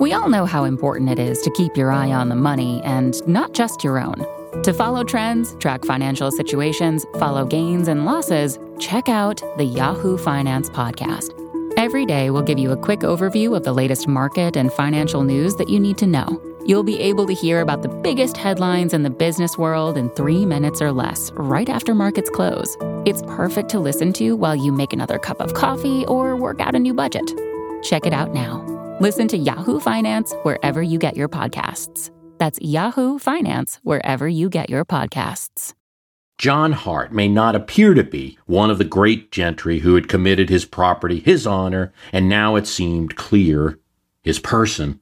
We all know how important it is to keep your eye on the money and not just your own. To follow trends, track financial situations, follow gains and losses, check out the Yahoo Finance Podcast. Every day, we'll give you a quick overview of the latest market and financial news that you need to know. You'll be able to hear about the biggest headlines in the business world in three minutes or less, right after markets close. It's perfect to listen to while you make another cup of coffee or work out a new budget. Check it out now. Listen to Yahoo Finance wherever you get your podcasts. That's Yahoo Finance wherever you get your podcasts. John Hart may not appear to be one of the great gentry who had committed his property, his honor, and now it seemed clear, his person,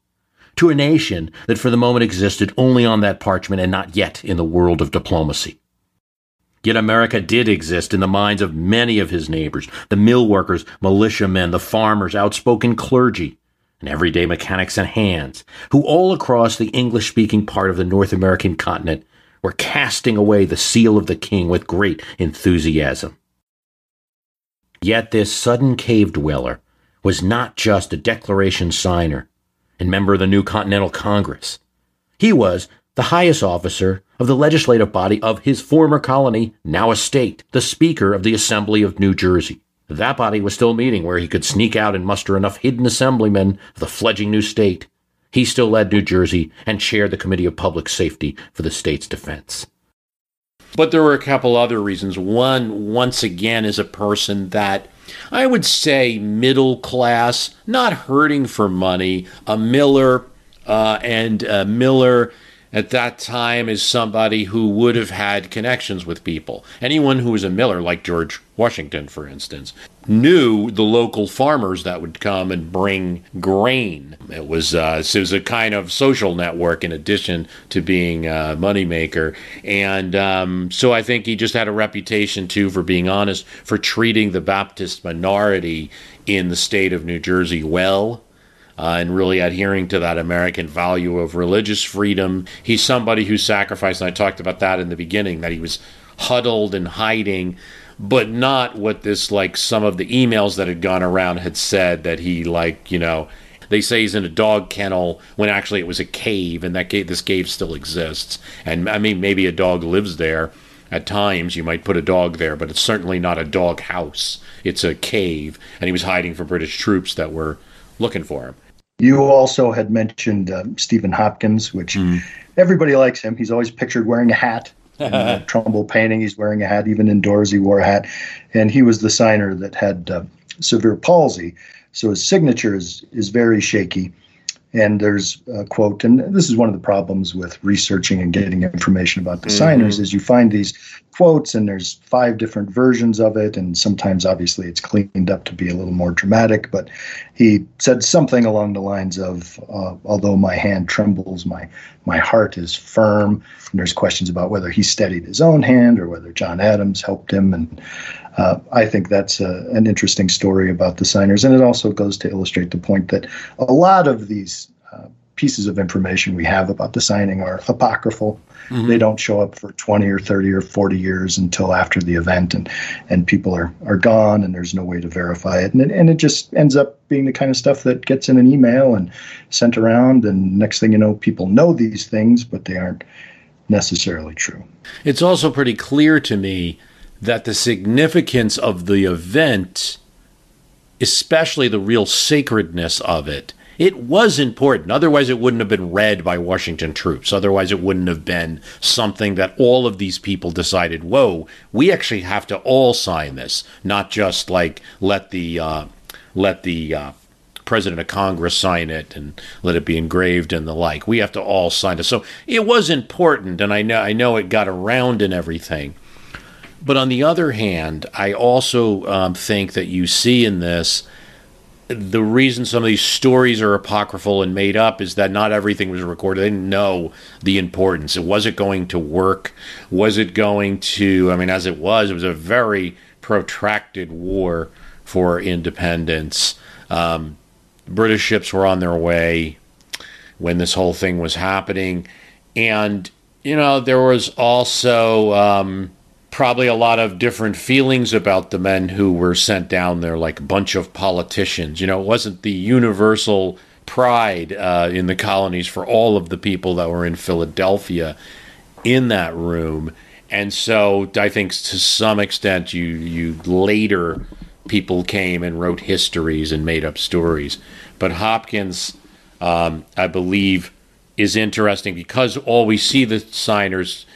to a nation that for the moment existed only on that parchment and not yet in the world of diplomacy. Yet America did exist in the minds of many of his neighbors, the mill workers, militiamen, the farmers, outspoken clergy, and everyday mechanics and hands, who all across the English speaking part of the North American continent were casting away the seal of the king with great enthusiasm. Yet this sudden cave dweller was not just a declaration signer and member of the new Continental Congress. He was the highest officer of the legislative body of his former colony, now a state, the Speaker of the Assembly of New Jersey. That body was still meeting where he could sneak out and muster enough hidden assemblymen of the fledgling new state he still led New Jersey and chaired the Committee of Public Safety for the state's defense. But there were a couple other reasons. One, once again, is a person that I would say middle class, not hurting for money, a Miller, uh, and uh, Miller at that time is somebody who would have had connections with people. Anyone who was a miller, like George Washington, for instance, knew the local farmers that would come and bring grain. It was uh, it was a kind of social network in addition to being a moneymaker, and um, so I think he just had a reputation too for being honest, for treating the Baptist minority in the state of New Jersey well uh, and really adhering to that American value of religious freedom. He's somebody who sacrificed, and I talked about that in the beginning, that he was huddled and hiding, but not what this, like some of the emails that had gone around had said that he, like, you know, they say he's in a dog kennel when actually it was a cave, and that cave, this cave still exists. And I mean, maybe a dog lives there. At times, you might put a dog there, but it's certainly not a dog house. It's a cave, and he was hiding from British troops that were looking for him. You also had mentioned um, Stephen Hopkins, which mm. everybody likes him. He's always pictured wearing a hat. in the Trumbull painting, he's wearing a hat. Even indoors, he wore a hat. And he was the signer that had uh, severe palsy. So his signature is, is very shaky. And there's a quote, and this is one of the problems with researching and getting information about the mm-hmm. signers is you find these quotes and there's five different versions of it, and sometimes obviously it's cleaned up to be a little more dramatic. But he said something along the lines of, uh, "Although my hand trembles, my my heart is firm." And there's questions about whether he steadied his own hand or whether John Adams helped him, and uh, I think that's a, an interesting story about the signers, and it also goes to illustrate the point that a lot of these uh, pieces of information we have about the signing are apocryphal. Mm-hmm. They don't show up for 20 or 30 or 40 years until after the event, and and people are are gone, and there's no way to verify it, and it, and it just ends up being the kind of stuff that gets in an email and sent around, and next thing you know, people know these things, but they aren't necessarily true. It's also pretty clear to me that the significance of the event, especially the real sacredness of it, it was important. Otherwise, it wouldn't have been read by Washington troops. Otherwise, it wouldn't have been something that all of these people decided, whoa, we actually have to all sign this, not just like let the uh, let the uh, president of Congress sign it and let it be engraved and the like. We have to all sign it. So it was important, and I know I know it got around and everything. But on the other hand, I also um, think that you see in this the reason some of these stories are apocryphal and made up is that not everything was recorded. They didn't know the importance. Was it going to work? Was it going to? I mean, as it was, it was a very protracted war for independence. Um, British ships were on their way when this whole thing was happening, and you know there was also. Um, probably a lot of different feelings about the men who were sent down there, like a bunch of politicians. You know, it wasn't the universal pride uh, in the colonies for all of the people that were in Philadelphia in that room. And so I think to some extent, you, you later people came and wrote histories and made up stories. But Hopkins, um, I believe, is interesting because all we see the signers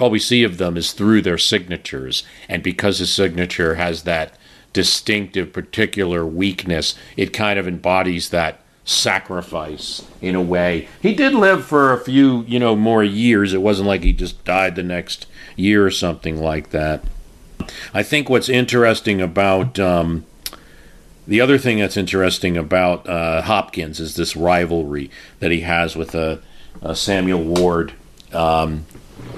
all we see of them is through their signatures. And because his signature has that distinctive, particular weakness, it kind of embodies that sacrifice in a way. He did live for a few, you know, more years. It wasn't like he just died the next year or something like that. I think what's interesting about um, the other thing that's interesting about uh, Hopkins is this rivalry that he has with uh, uh, Samuel Ward. Um,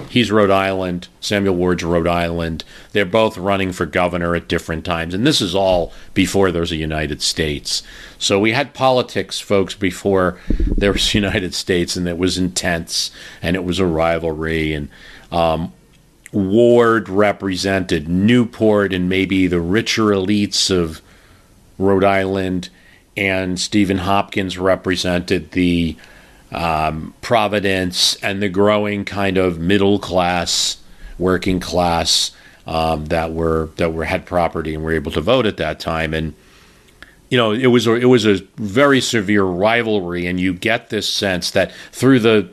He's Rhode Island. Samuel Ward's Rhode Island. They're both running for governor at different times. And this is all before there's a United States. So we had politics, folks, before there was United States, and it was intense and it was a rivalry. And um, Ward represented Newport and maybe the richer elites of Rhode Island. And Stephen Hopkins represented the um, Providence and the growing kind of middle class, working class um, that were that were had property and were able to vote at that time. And you know, it was a, it was a very severe rivalry, and you get this sense that through the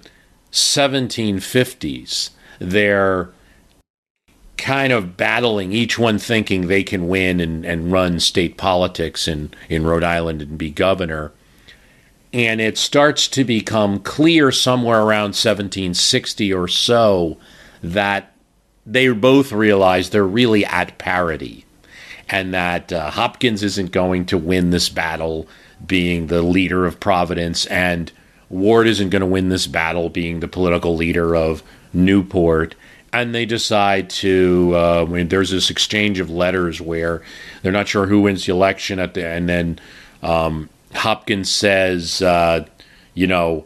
1750s, they're kind of battling, each one thinking they can win and, and run state politics in, in Rhode Island and be governor and it starts to become clear somewhere around 1760 or so that they both realize they're really at parity and that uh, Hopkins isn't going to win this battle being the leader of Providence and Ward isn't going to win this battle being the political leader of Newport. And they decide to uh, there's this exchange of letters where they're not sure who wins the election at the and then um, Hopkins says, uh, you know,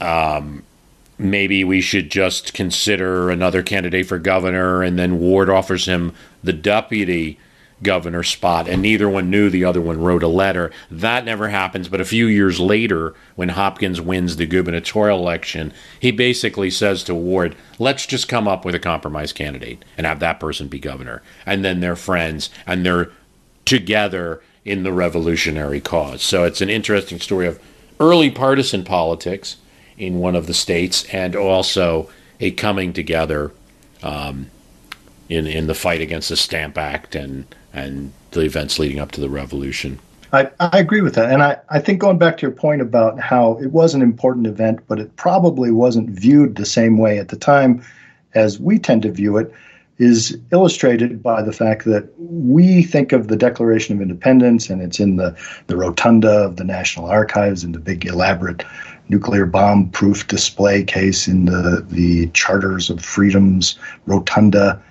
um, maybe we should just consider another candidate for governor, and then Ward offers him the deputy governor spot, and neither one knew the other one wrote a letter. That never happens, but a few years later, when Hopkins wins the gubernatorial election, he basically says to Ward, let's just come up with a compromise candidate and have that person be governor. And then they're friends, and they're together in the revolutionary cause. So it's an interesting story of early partisan politics in one of the states and also a coming together um, in in the fight against the Stamp Act and and the events leading up to the revolution. I, I agree with that. And I, I think going back to your point about how it was an important event, but it probably wasn't viewed the same way at the time as we tend to view it is illustrated by the fact that we think of the Declaration of Independence and it's in the, the rotunda of the National Archives and the big elaborate nuclear bomb proof display case in the, the Charters of Freedom's rotunda.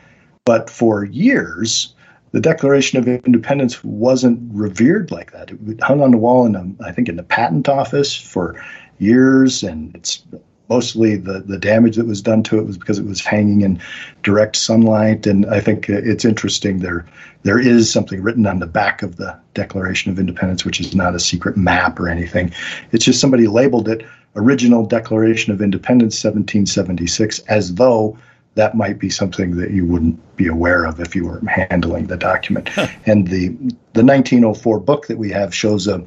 But for years, the Declaration of Independence wasn't revered like that. It hung on the wall in, a, I think, in the patent office for years, and it's mostly the, the damage that was done to it was because it was hanging in direct sunlight. And I think it's interesting there there is something written on the back of the Declaration of Independence, which is not a secret map or anything. It's just somebody labeled it Original Declaration of Independence 1776 as though that might be something that you wouldn't be aware of if you were handling the document. and the the 1904 book that we have shows a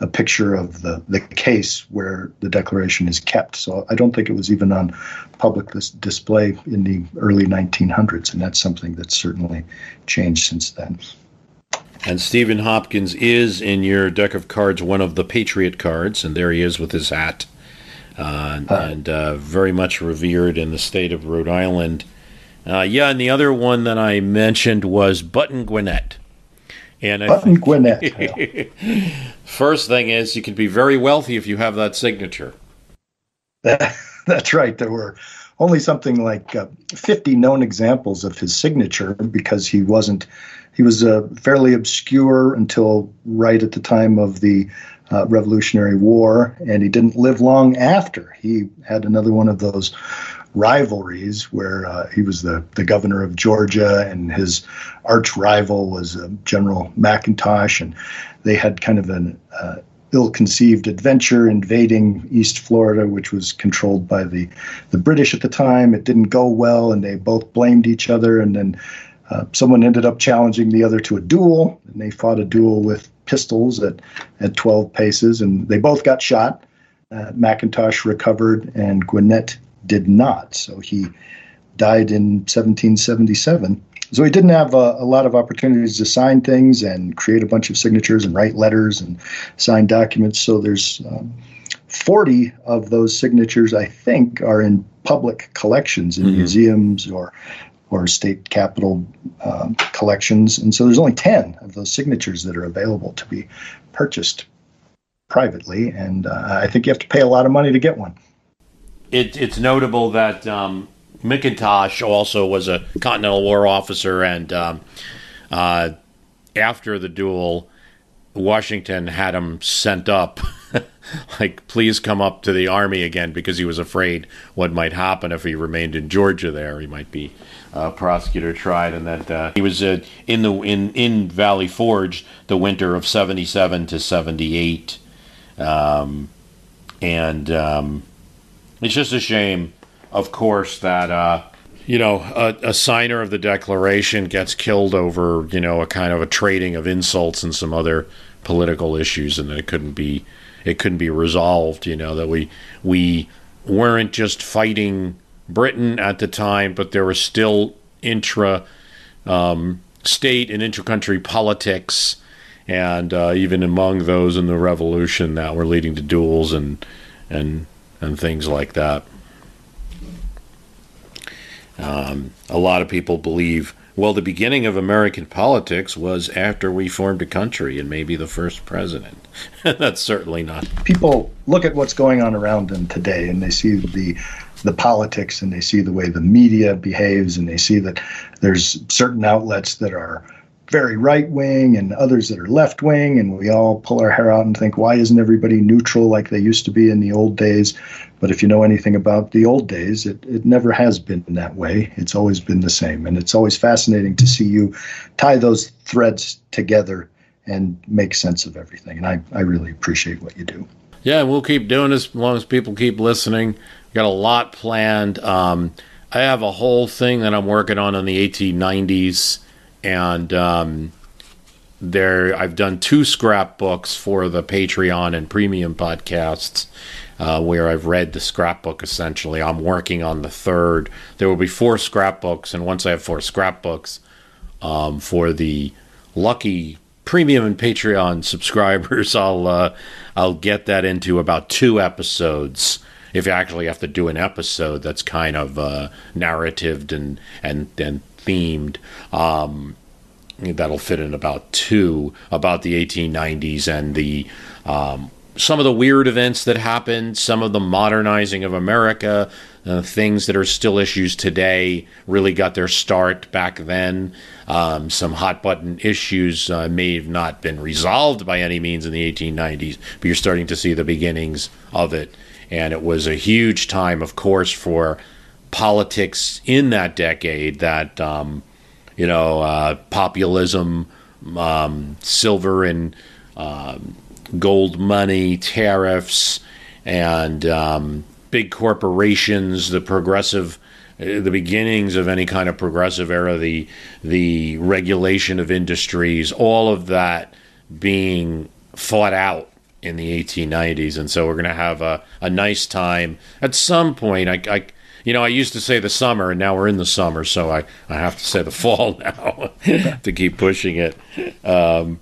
a picture of the, the case where the declaration is kept. So I don't think it was even on public display in the early 1900s, and that's something that's certainly changed since then. And Stephen Hopkins is in your deck of cards one of the Patriot cards, and there he is with his hat, uh, uh, and uh, very much revered in the state of Rhode Island. Uh, yeah, and the other one that I mentioned was Button Gwinnett. And I Button Gwinnett. First thing is, you can be very wealthy if you have that signature. That's right. There were only something like uh, 50 known examples of his signature because he wasn't, he was uh, fairly obscure until right at the time of the uh, Revolutionary War, and he didn't live long after. He had another one of those rivalries where uh, he was the, the governor of Georgia and his arch rival was uh, General McIntosh. And they had kind of an uh, ill conceived adventure invading East Florida, which was controlled by the, the British at the time. It didn't go well, and they both blamed each other. And then uh, someone ended up challenging the other to a duel, and they fought a duel with pistols at, at 12 paces, and they both got shot. Uh, McIntosh recovered, and Gwinnett did not. So he died in 1777. So he didn't have a, a, lot of opportunities to sign things and create a bunch of signatures and write letters and sign documents. So there's um, 40 of those signatures, I think, are in public collections in mm-hmm. museums or or state capital um, collections. And so there's only 10 of those signatures that are available to be purchased privately. And uh, I think you have to pay a lot of money to get one it, it's notable that um, McIntosh also was a Continental War officer, and um, uh, after the duel, Washington had him sent up. like, please come up to the army again because he was afraid what might happen if he remained in Georgia. There, he might be uh, prosecutor tried, and that uh, he was uh, in the in in Valley Forge the winter of seventy seven to seventy eight, um, and um, it's just a shame, of course, that uh, you know a, a, signer of the Declaration gets killed over you know a kind of a trading of insults and some other political issues, and that it couldn't be it couldn't be resolved. You know that we we weren't just fighting Britain at the time, but there was still intra um, state and intercountry politics, and uh, even among those in the revolution that were leading to duels and and and things like that. Um, a lot of people believe, well, the beginning of American politics was after we formed a country and maybe the first president. That's certainly not. People look at what's going on around them today and they see the the politics and they see the way the media behaves and they see that there's certain outlets that are very right wing and others that are left wing, and we all pull our hair out and think, why isn't everybody neutral like they used to be in the old days? But if you know anything about the old days, it, it never has been that way. It's always been the same. And it's always fascinating to see you tie those threads together and make sense of everything. And I, I really appreciate what you do. Yeah, we'll keep doing this as long as people keep listening. We've got a lot planned. Um, I have a whole thing that I'm working on in the 1890s and um, there I've done two scrapbooks for the Patreon and premium podcasts. Uh, where I've read the scrapbook essentially. I'm working on the third. There will be four scrapbooks, and once I have four scrapbooks um, for the lucky premium and Patreon subscribers, I'll uh, I'll get that into about two episodes. If you actually have to do an episode that's kind of uh, narratived and and and themed. Um, that'll fit in about two about the 1890s and the um, some of the weird events that happened, some of the modernizing of America, uh, things that are still issues today really got their start back then. Um, some hot button issues uh, may have not been resolved by any means in the 1890s, but you're starting to see the beginnings of it. And it was a huge time, of course, for politics in that decade that, um, you know, uh, populism, um, silver and um, gold money, tariffs, and um, big corporations, the progressive uh, the beginnings of any kind of progressive era, the the regulation of industries, all of that being fought out in the 1890s, and so we're going to have a, a nice time at some point. I, I, you know, I used to say the summer, and now we're in the summer, so I, I have to say the fall now to keep pushing it. Um,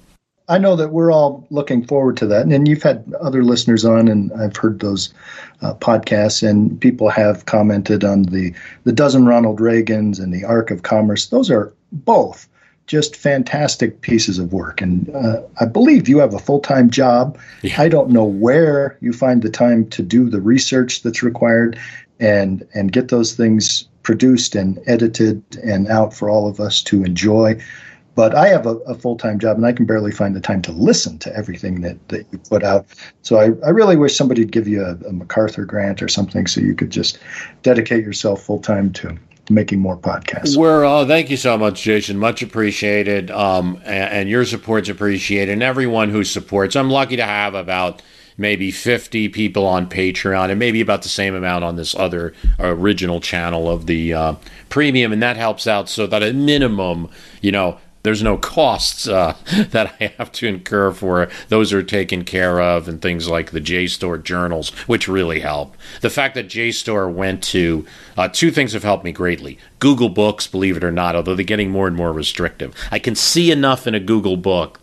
I know that we're all looking forward to that. And you've had other listeners on, and I've heard those uh, podcasts, and people have commented on the, the dozen Ronald Reagans and the Arc of Commerce. Those are both just fantastic pieces of work. And uh, I believe you have a full time job. Yeah. I don't know where you find the time to do the research that's required and and get those things produced and edited and out for all of us to enjoy. But I have a, a full time job and I can barely find the time to listen to everything that, that you put out. So I, I really wish somebody would give you a, a MacArthur grant or something so you could just dedicate yourself full time to making more podcasts. We're oh, thank you so much, Jason. Much appreciated. Um, and, and your support's appreciated, and everyone who supports. I'm lucky to have about maybe 50 people on Patreon, and maybe about the same amount on this other original channel of the uh, premium, and that helps out so that at minimum, you know, there's no costs uh, that I have to incur for those are taken care of, and things like the JSTOR journals, which really help. The fact that JSTOR went to uh, two things have helped me greatly. Google Books, believe it or not, although they're getting more and more restrictive. I can see enough in a Google book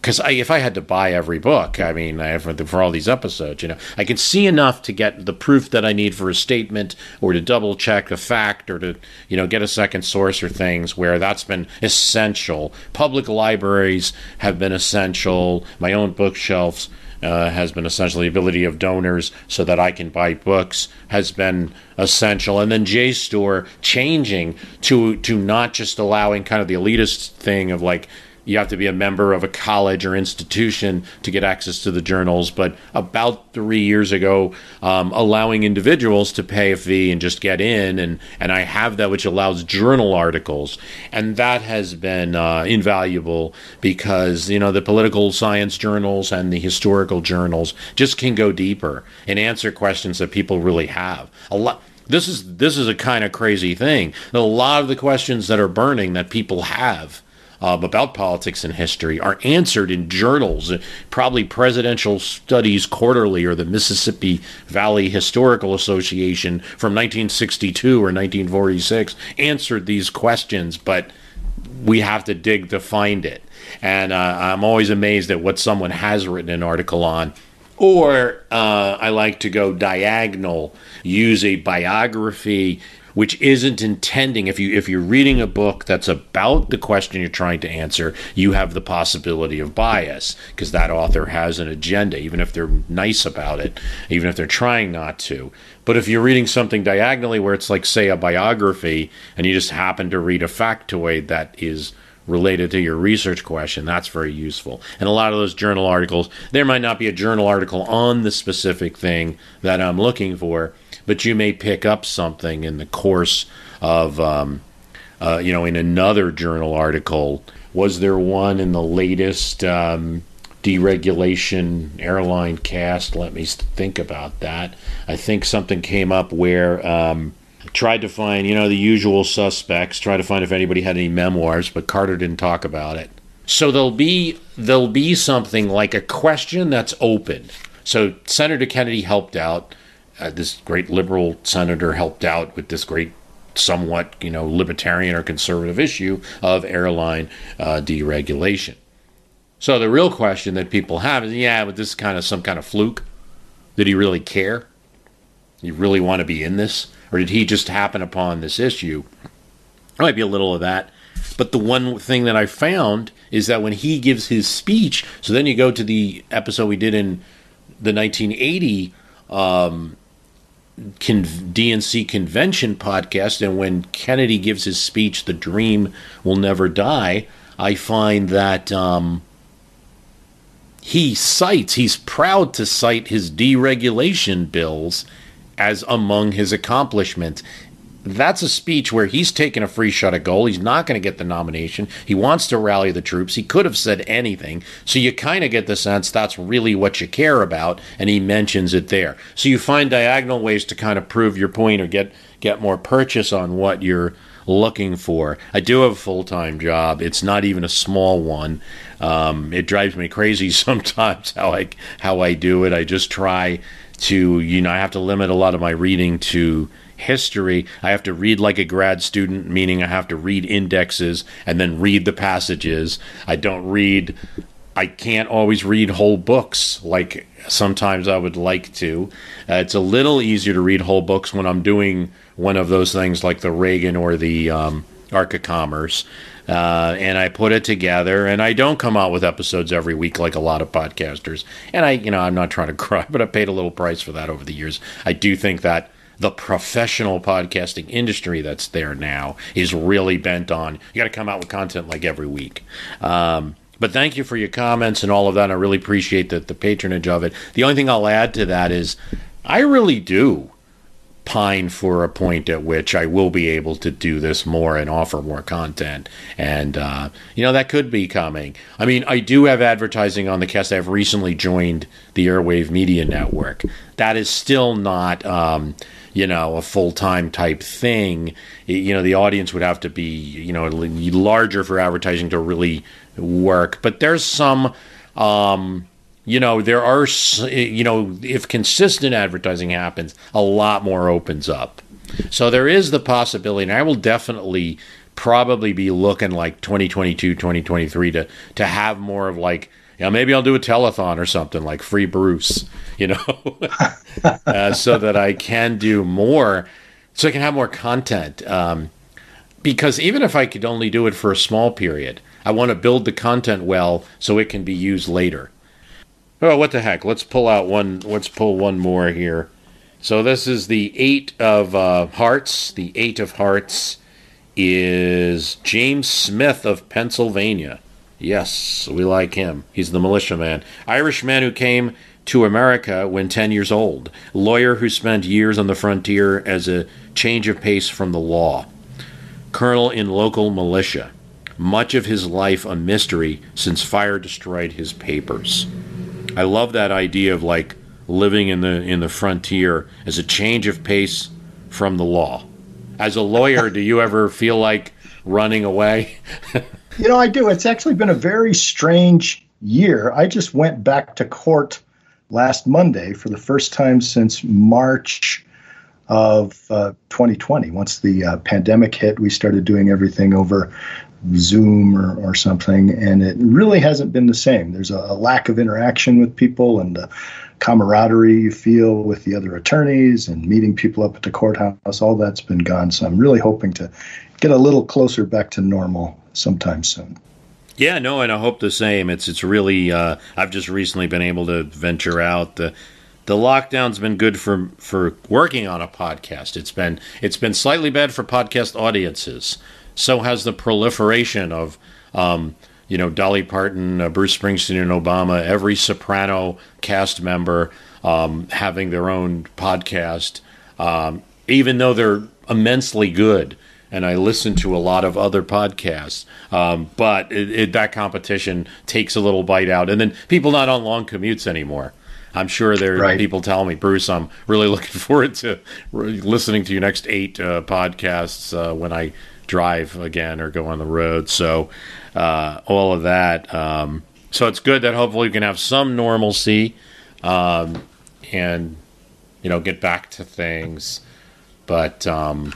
because if I had to buy every book, I mean, I, for, for all these episodes, you know, I can see enough to get the proof that I need for a statement, or to double check a fact, or to you know get a second source or things where that's been essential. Public libraries have been essential. My own bookshelves. Uh, has been essential. The ability of donors so that I can buy books has been essential. And then JSTOR changing to to not just allowing kind of the elitist thing of like you have to be a member of a college or institution to get access to the journals. But about three years ago, um, allowing individuals to pay a fee and just get in, and and I have that, which allows journal articles, and that has been uh, invaluable because you know the political science journals and the historical journals just can go deeper and answer questions that people really have. A lot this is this is a kind of crazy thing. A lot of the questions that are burning that people have about politics and history are answered in journals, probably Presidential Studies Quarterly or the Mississippi Valley Historical Association from 1962 or 1946 answered these questions, but we have to dig to find it. And uh, I'm always amazed at what someone has written an article on. Or uh, I like to go diagonal, use a biography which isn't intending if you if you're reading a book that's about the question you're trying to answer you have the possibility of bias because that author has an agenda even if they're nice about it even if they're trying not to but if you're reading something diagonally where it's like say a biography and you just happen to read a factoid that is related to your research question, that's very useful. And a lot of those journal articles, there might not be a journal article on the specific thing that I'm looking for, but you may pick up something in the course of, um, uh, you know, in another journal article. Was there one in the latest um, deregulation airline cast? Let me think about that. I think something came up where. Um, tried to find, you know, the usual suspects, tried to find if anybody had any memoirs, but Carter didn't talk about it. So there'll be there'll be something like a question that's open. So Senator Kennedy helped out uh, this great liberal senator helped out with this great somewhat you know libertarian or conservative issue of airline uh, deregulation. So the real question that people have is yeah but this is kind of some kind of fluke. Did he really care? You really want to be in this? Or did he just happen upon this issue? There might be a little of that. But the one thing that i found is that when he gives his speech so then you go to the episode we did in the 1980 um, con- DNC convention podcast, and when Kennedy gives his speech, "The Dream Will Never Die," I find that um, he cites, he's proud to cite his deregulation bills as among his accomplishments that's a speech where he's taking a free shot at goal. He's not going to get the nomination. He wants to rally the troops. He could have said anything. So you kind of get the sense that's really what you care about, and he mentions it there. So you find diagonal ways to kind of prove your point or get get more purchase on what you're looking for. I do have a full time job. It's not even a small one. Um, it drives me crazy sometimes how I how I do it. I just try to you know I have to limit a lot of my reading to history, I have to read like a grad student, meaning I have to read indexes and then read the passages. I don't read, I can't always read whole books like sometimes I would like to. Uh, it's a little easier to read whole books when I'm doing one of those things like the Reagan or the um, Arc of Commerce. Uh, and I put it together, and I don't come out with episodes every week like a lot of podcasters. And I, you know, I'm not trying to cry, but I paid a little price for that over the years. I do think that the professional podcasting industry that's there now is really bent on you got to come out with content like every week. Um, but thank you for your comments and all of that. I really appreciate the, the patronage of it. The only thing I'll add to that is I really do pine for a point at which I will be able to do this more and offer more content. And, uh, you know, that could be coming. I mean, I do have advertising on the cast. I've recently joined the Airwave Media Network. That is still not. Um, you know a full time type thing, you know the audience would have to be you know larger for advertising to really work. But there's some. Um, you know there are you know if consistent advertising happens a lot more opens up so there is the possibility and i will definitely probably be looking like 2022 2023 to to have more of like know, maybe I'll do a telethon or something like Free Bruce, you know, uh, so that I can do more, so I can have more content. Um, because even if I could only do it for a small period, I want to build the content well so it can be used later. Oh, what the heck? Let's pull out one. Let's pull one more here. So this is the eight of uh, hearts. The eight of hearts is James Smith of Pennsylvania. Yes, we like him. He's the militia militiaman. Irishman who came to America when 10 years old. Lawyer who spent years on the frontier as a change of pace from the law. Colonel in local militia. Much of his life a mystery since fire destroyed his papers. I love that idea of like living in the in the frontier as a change of pace from the law. As a lawyer, do you ever feel like running away? You know, I do. It's actually been a very strange year. I just went back to court last Monday for the first time since March of uh, 2020. Once the uh, pandemic hit, we started doing everything over Zoom or, or something, and it really hasn't been the same. There's a, a lack of interaction with people and the camaraderie you feel with the other attorneys and meeting people up at the courthouse. All that's been gone. So I'm really hoping to get a little closer back to normal sometime soon. Yeah, no, and I hope the same. It's it's really uh, I've just recently been able to venture out. The the lockdown's been good for for working on a podcast. It's been it's been slightly bad for podcast audiences. So has the proliferation of um, you know Dolly Parton, uh, Bruce Springsteen, and Obama. Every Soprano cast member um, having their own podcast, um, even though they're immensely good and I listen to a lot of other podcasts. Um, but it, it, that competition takes a little bite out, and then people not on long commutes anymore. I'm sure there are right. people telling me, Bruce, I'm really looking forward to listening to your next eight uh, podcasts uh, when I drive again or go on the road. So uh, all of that. Um, so it's good that hopefully we can have some normalcy um, and you know get back to things. But um,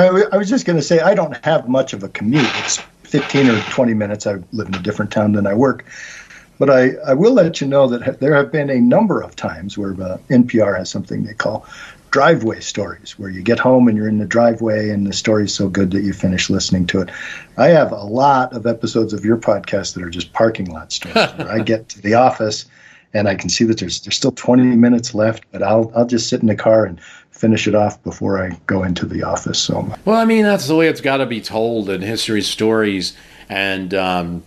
I, w- I was just going to say I don't have much of a commute. It's 15 or 20 minutes. I live in a different town than I work. But I, I will let you know that there have been a number of times where uh, NPR has something they call driveway stories, where you get home and you're in the driveway and the story's so good that you finish listening to it. I have a lot of episodes of your podcast that are just parking lot stories where I get to the office and I can see that there's there's still 20 minutes left, but I'll I'll just sit in the car and finish it off before I go into the office. So, well, I mean, that's the way it's got to be told in history stories, and um,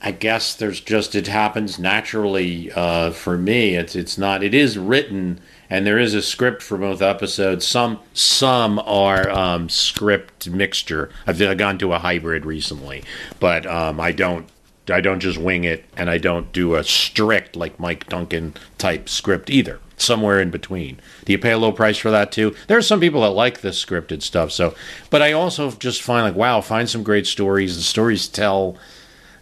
I guess there's just it happens naturally uh, for me. It's it's not. It is written, and there is a script for both episodes. Some some are um, script mixture. I've, gone to a hybrid recently, but um, I don't I don't just wing it, and I don't do a strict like Mike Duncan type script either somewhere in between. Do you pay a low price for that too? There are some people that like this scripted stuff. So, but I also just find like, wow, find some great stories. The stories tell.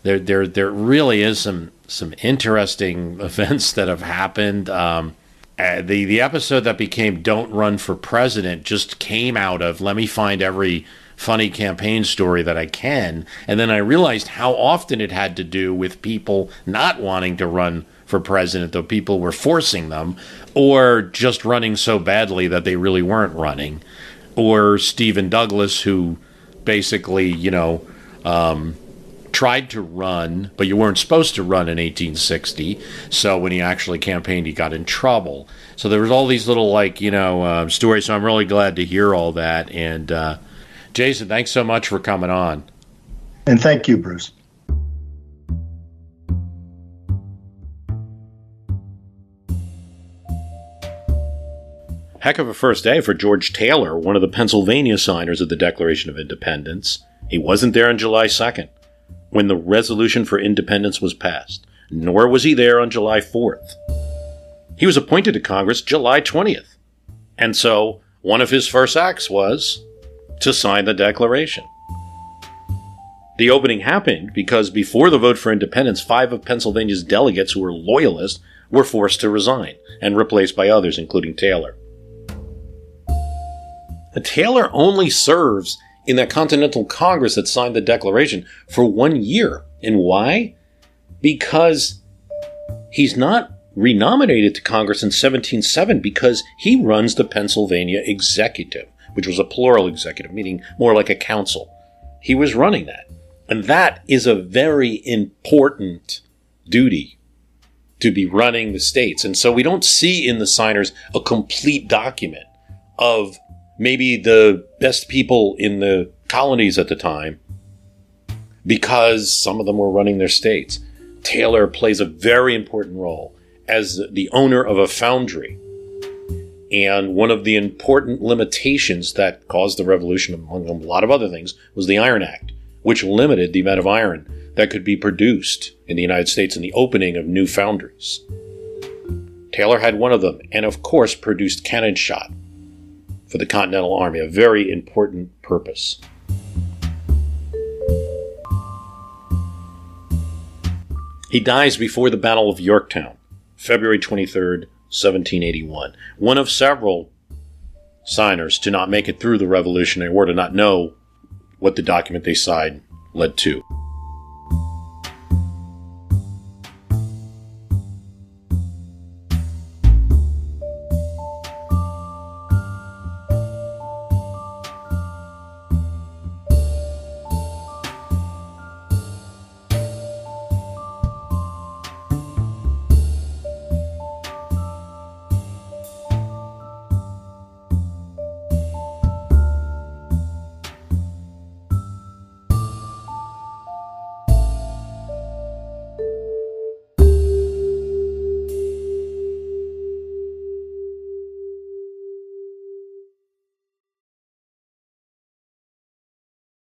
There, there, there really is some some interesting events that have happened. Um, uh, the the episode that became "Don't Run for President" just came out of let me find every funny campaign story that I can, and then I realized how often it had to do with people not wanting to run for president, though people were forcing them, or just running so badly that they really weren't running, or Stephen Douglas, who basically, you know, um, tried to run, but you weren't supposed to run in 1860. So when he actually campaigned, he got in trouble. So there was all these little, like, you know, uh, stories. So I'm really glad to hear all that. And uh, Jason, thanks so much for coming on. And thank you, Bruce. Heck of a first day for George Taylor, one of the Pennsylvania signers of the Declaration of Independence. He wasn't there on July 2nd, when the Resolution for Independence was passed, nor was he there on July 4th. He was appointed to Congress July 20th, and so one of his first acts was to sign the Declaration. The opening happened because before the vote for independence, five of Pennsylvania's delegates who were loyalists were forced to resign and replaced by others, including Taylor. Taylor only serves in that Continental Congress that signed the Declaration for one year. And why? Because he's not renominated to Congress in 1707 because he runs the Pennsylvania Executive, which was a plural executive, meaning more like a council. He was running that. And that is a very important duty to be running the states. And so we don't see in the signers a complete document of maybe the best people in the colonies at the time because some of them were running their states. Taylor plays a very important role as the owner of a foundry. And one of the important limitations that caused the revolution, among a lot of other things, was the Iron Act, which limited the amount of iron that could be produced in the United States and the opening of new foundries. Taylor had one of them, and of course produced cannon shot, for the Continental Army, a very important purpose. He dies before the Battle of Yorktown, February 23rd, 1781. One of several signers to not make it through the Revolutionary War, to not know what the document they signed led to.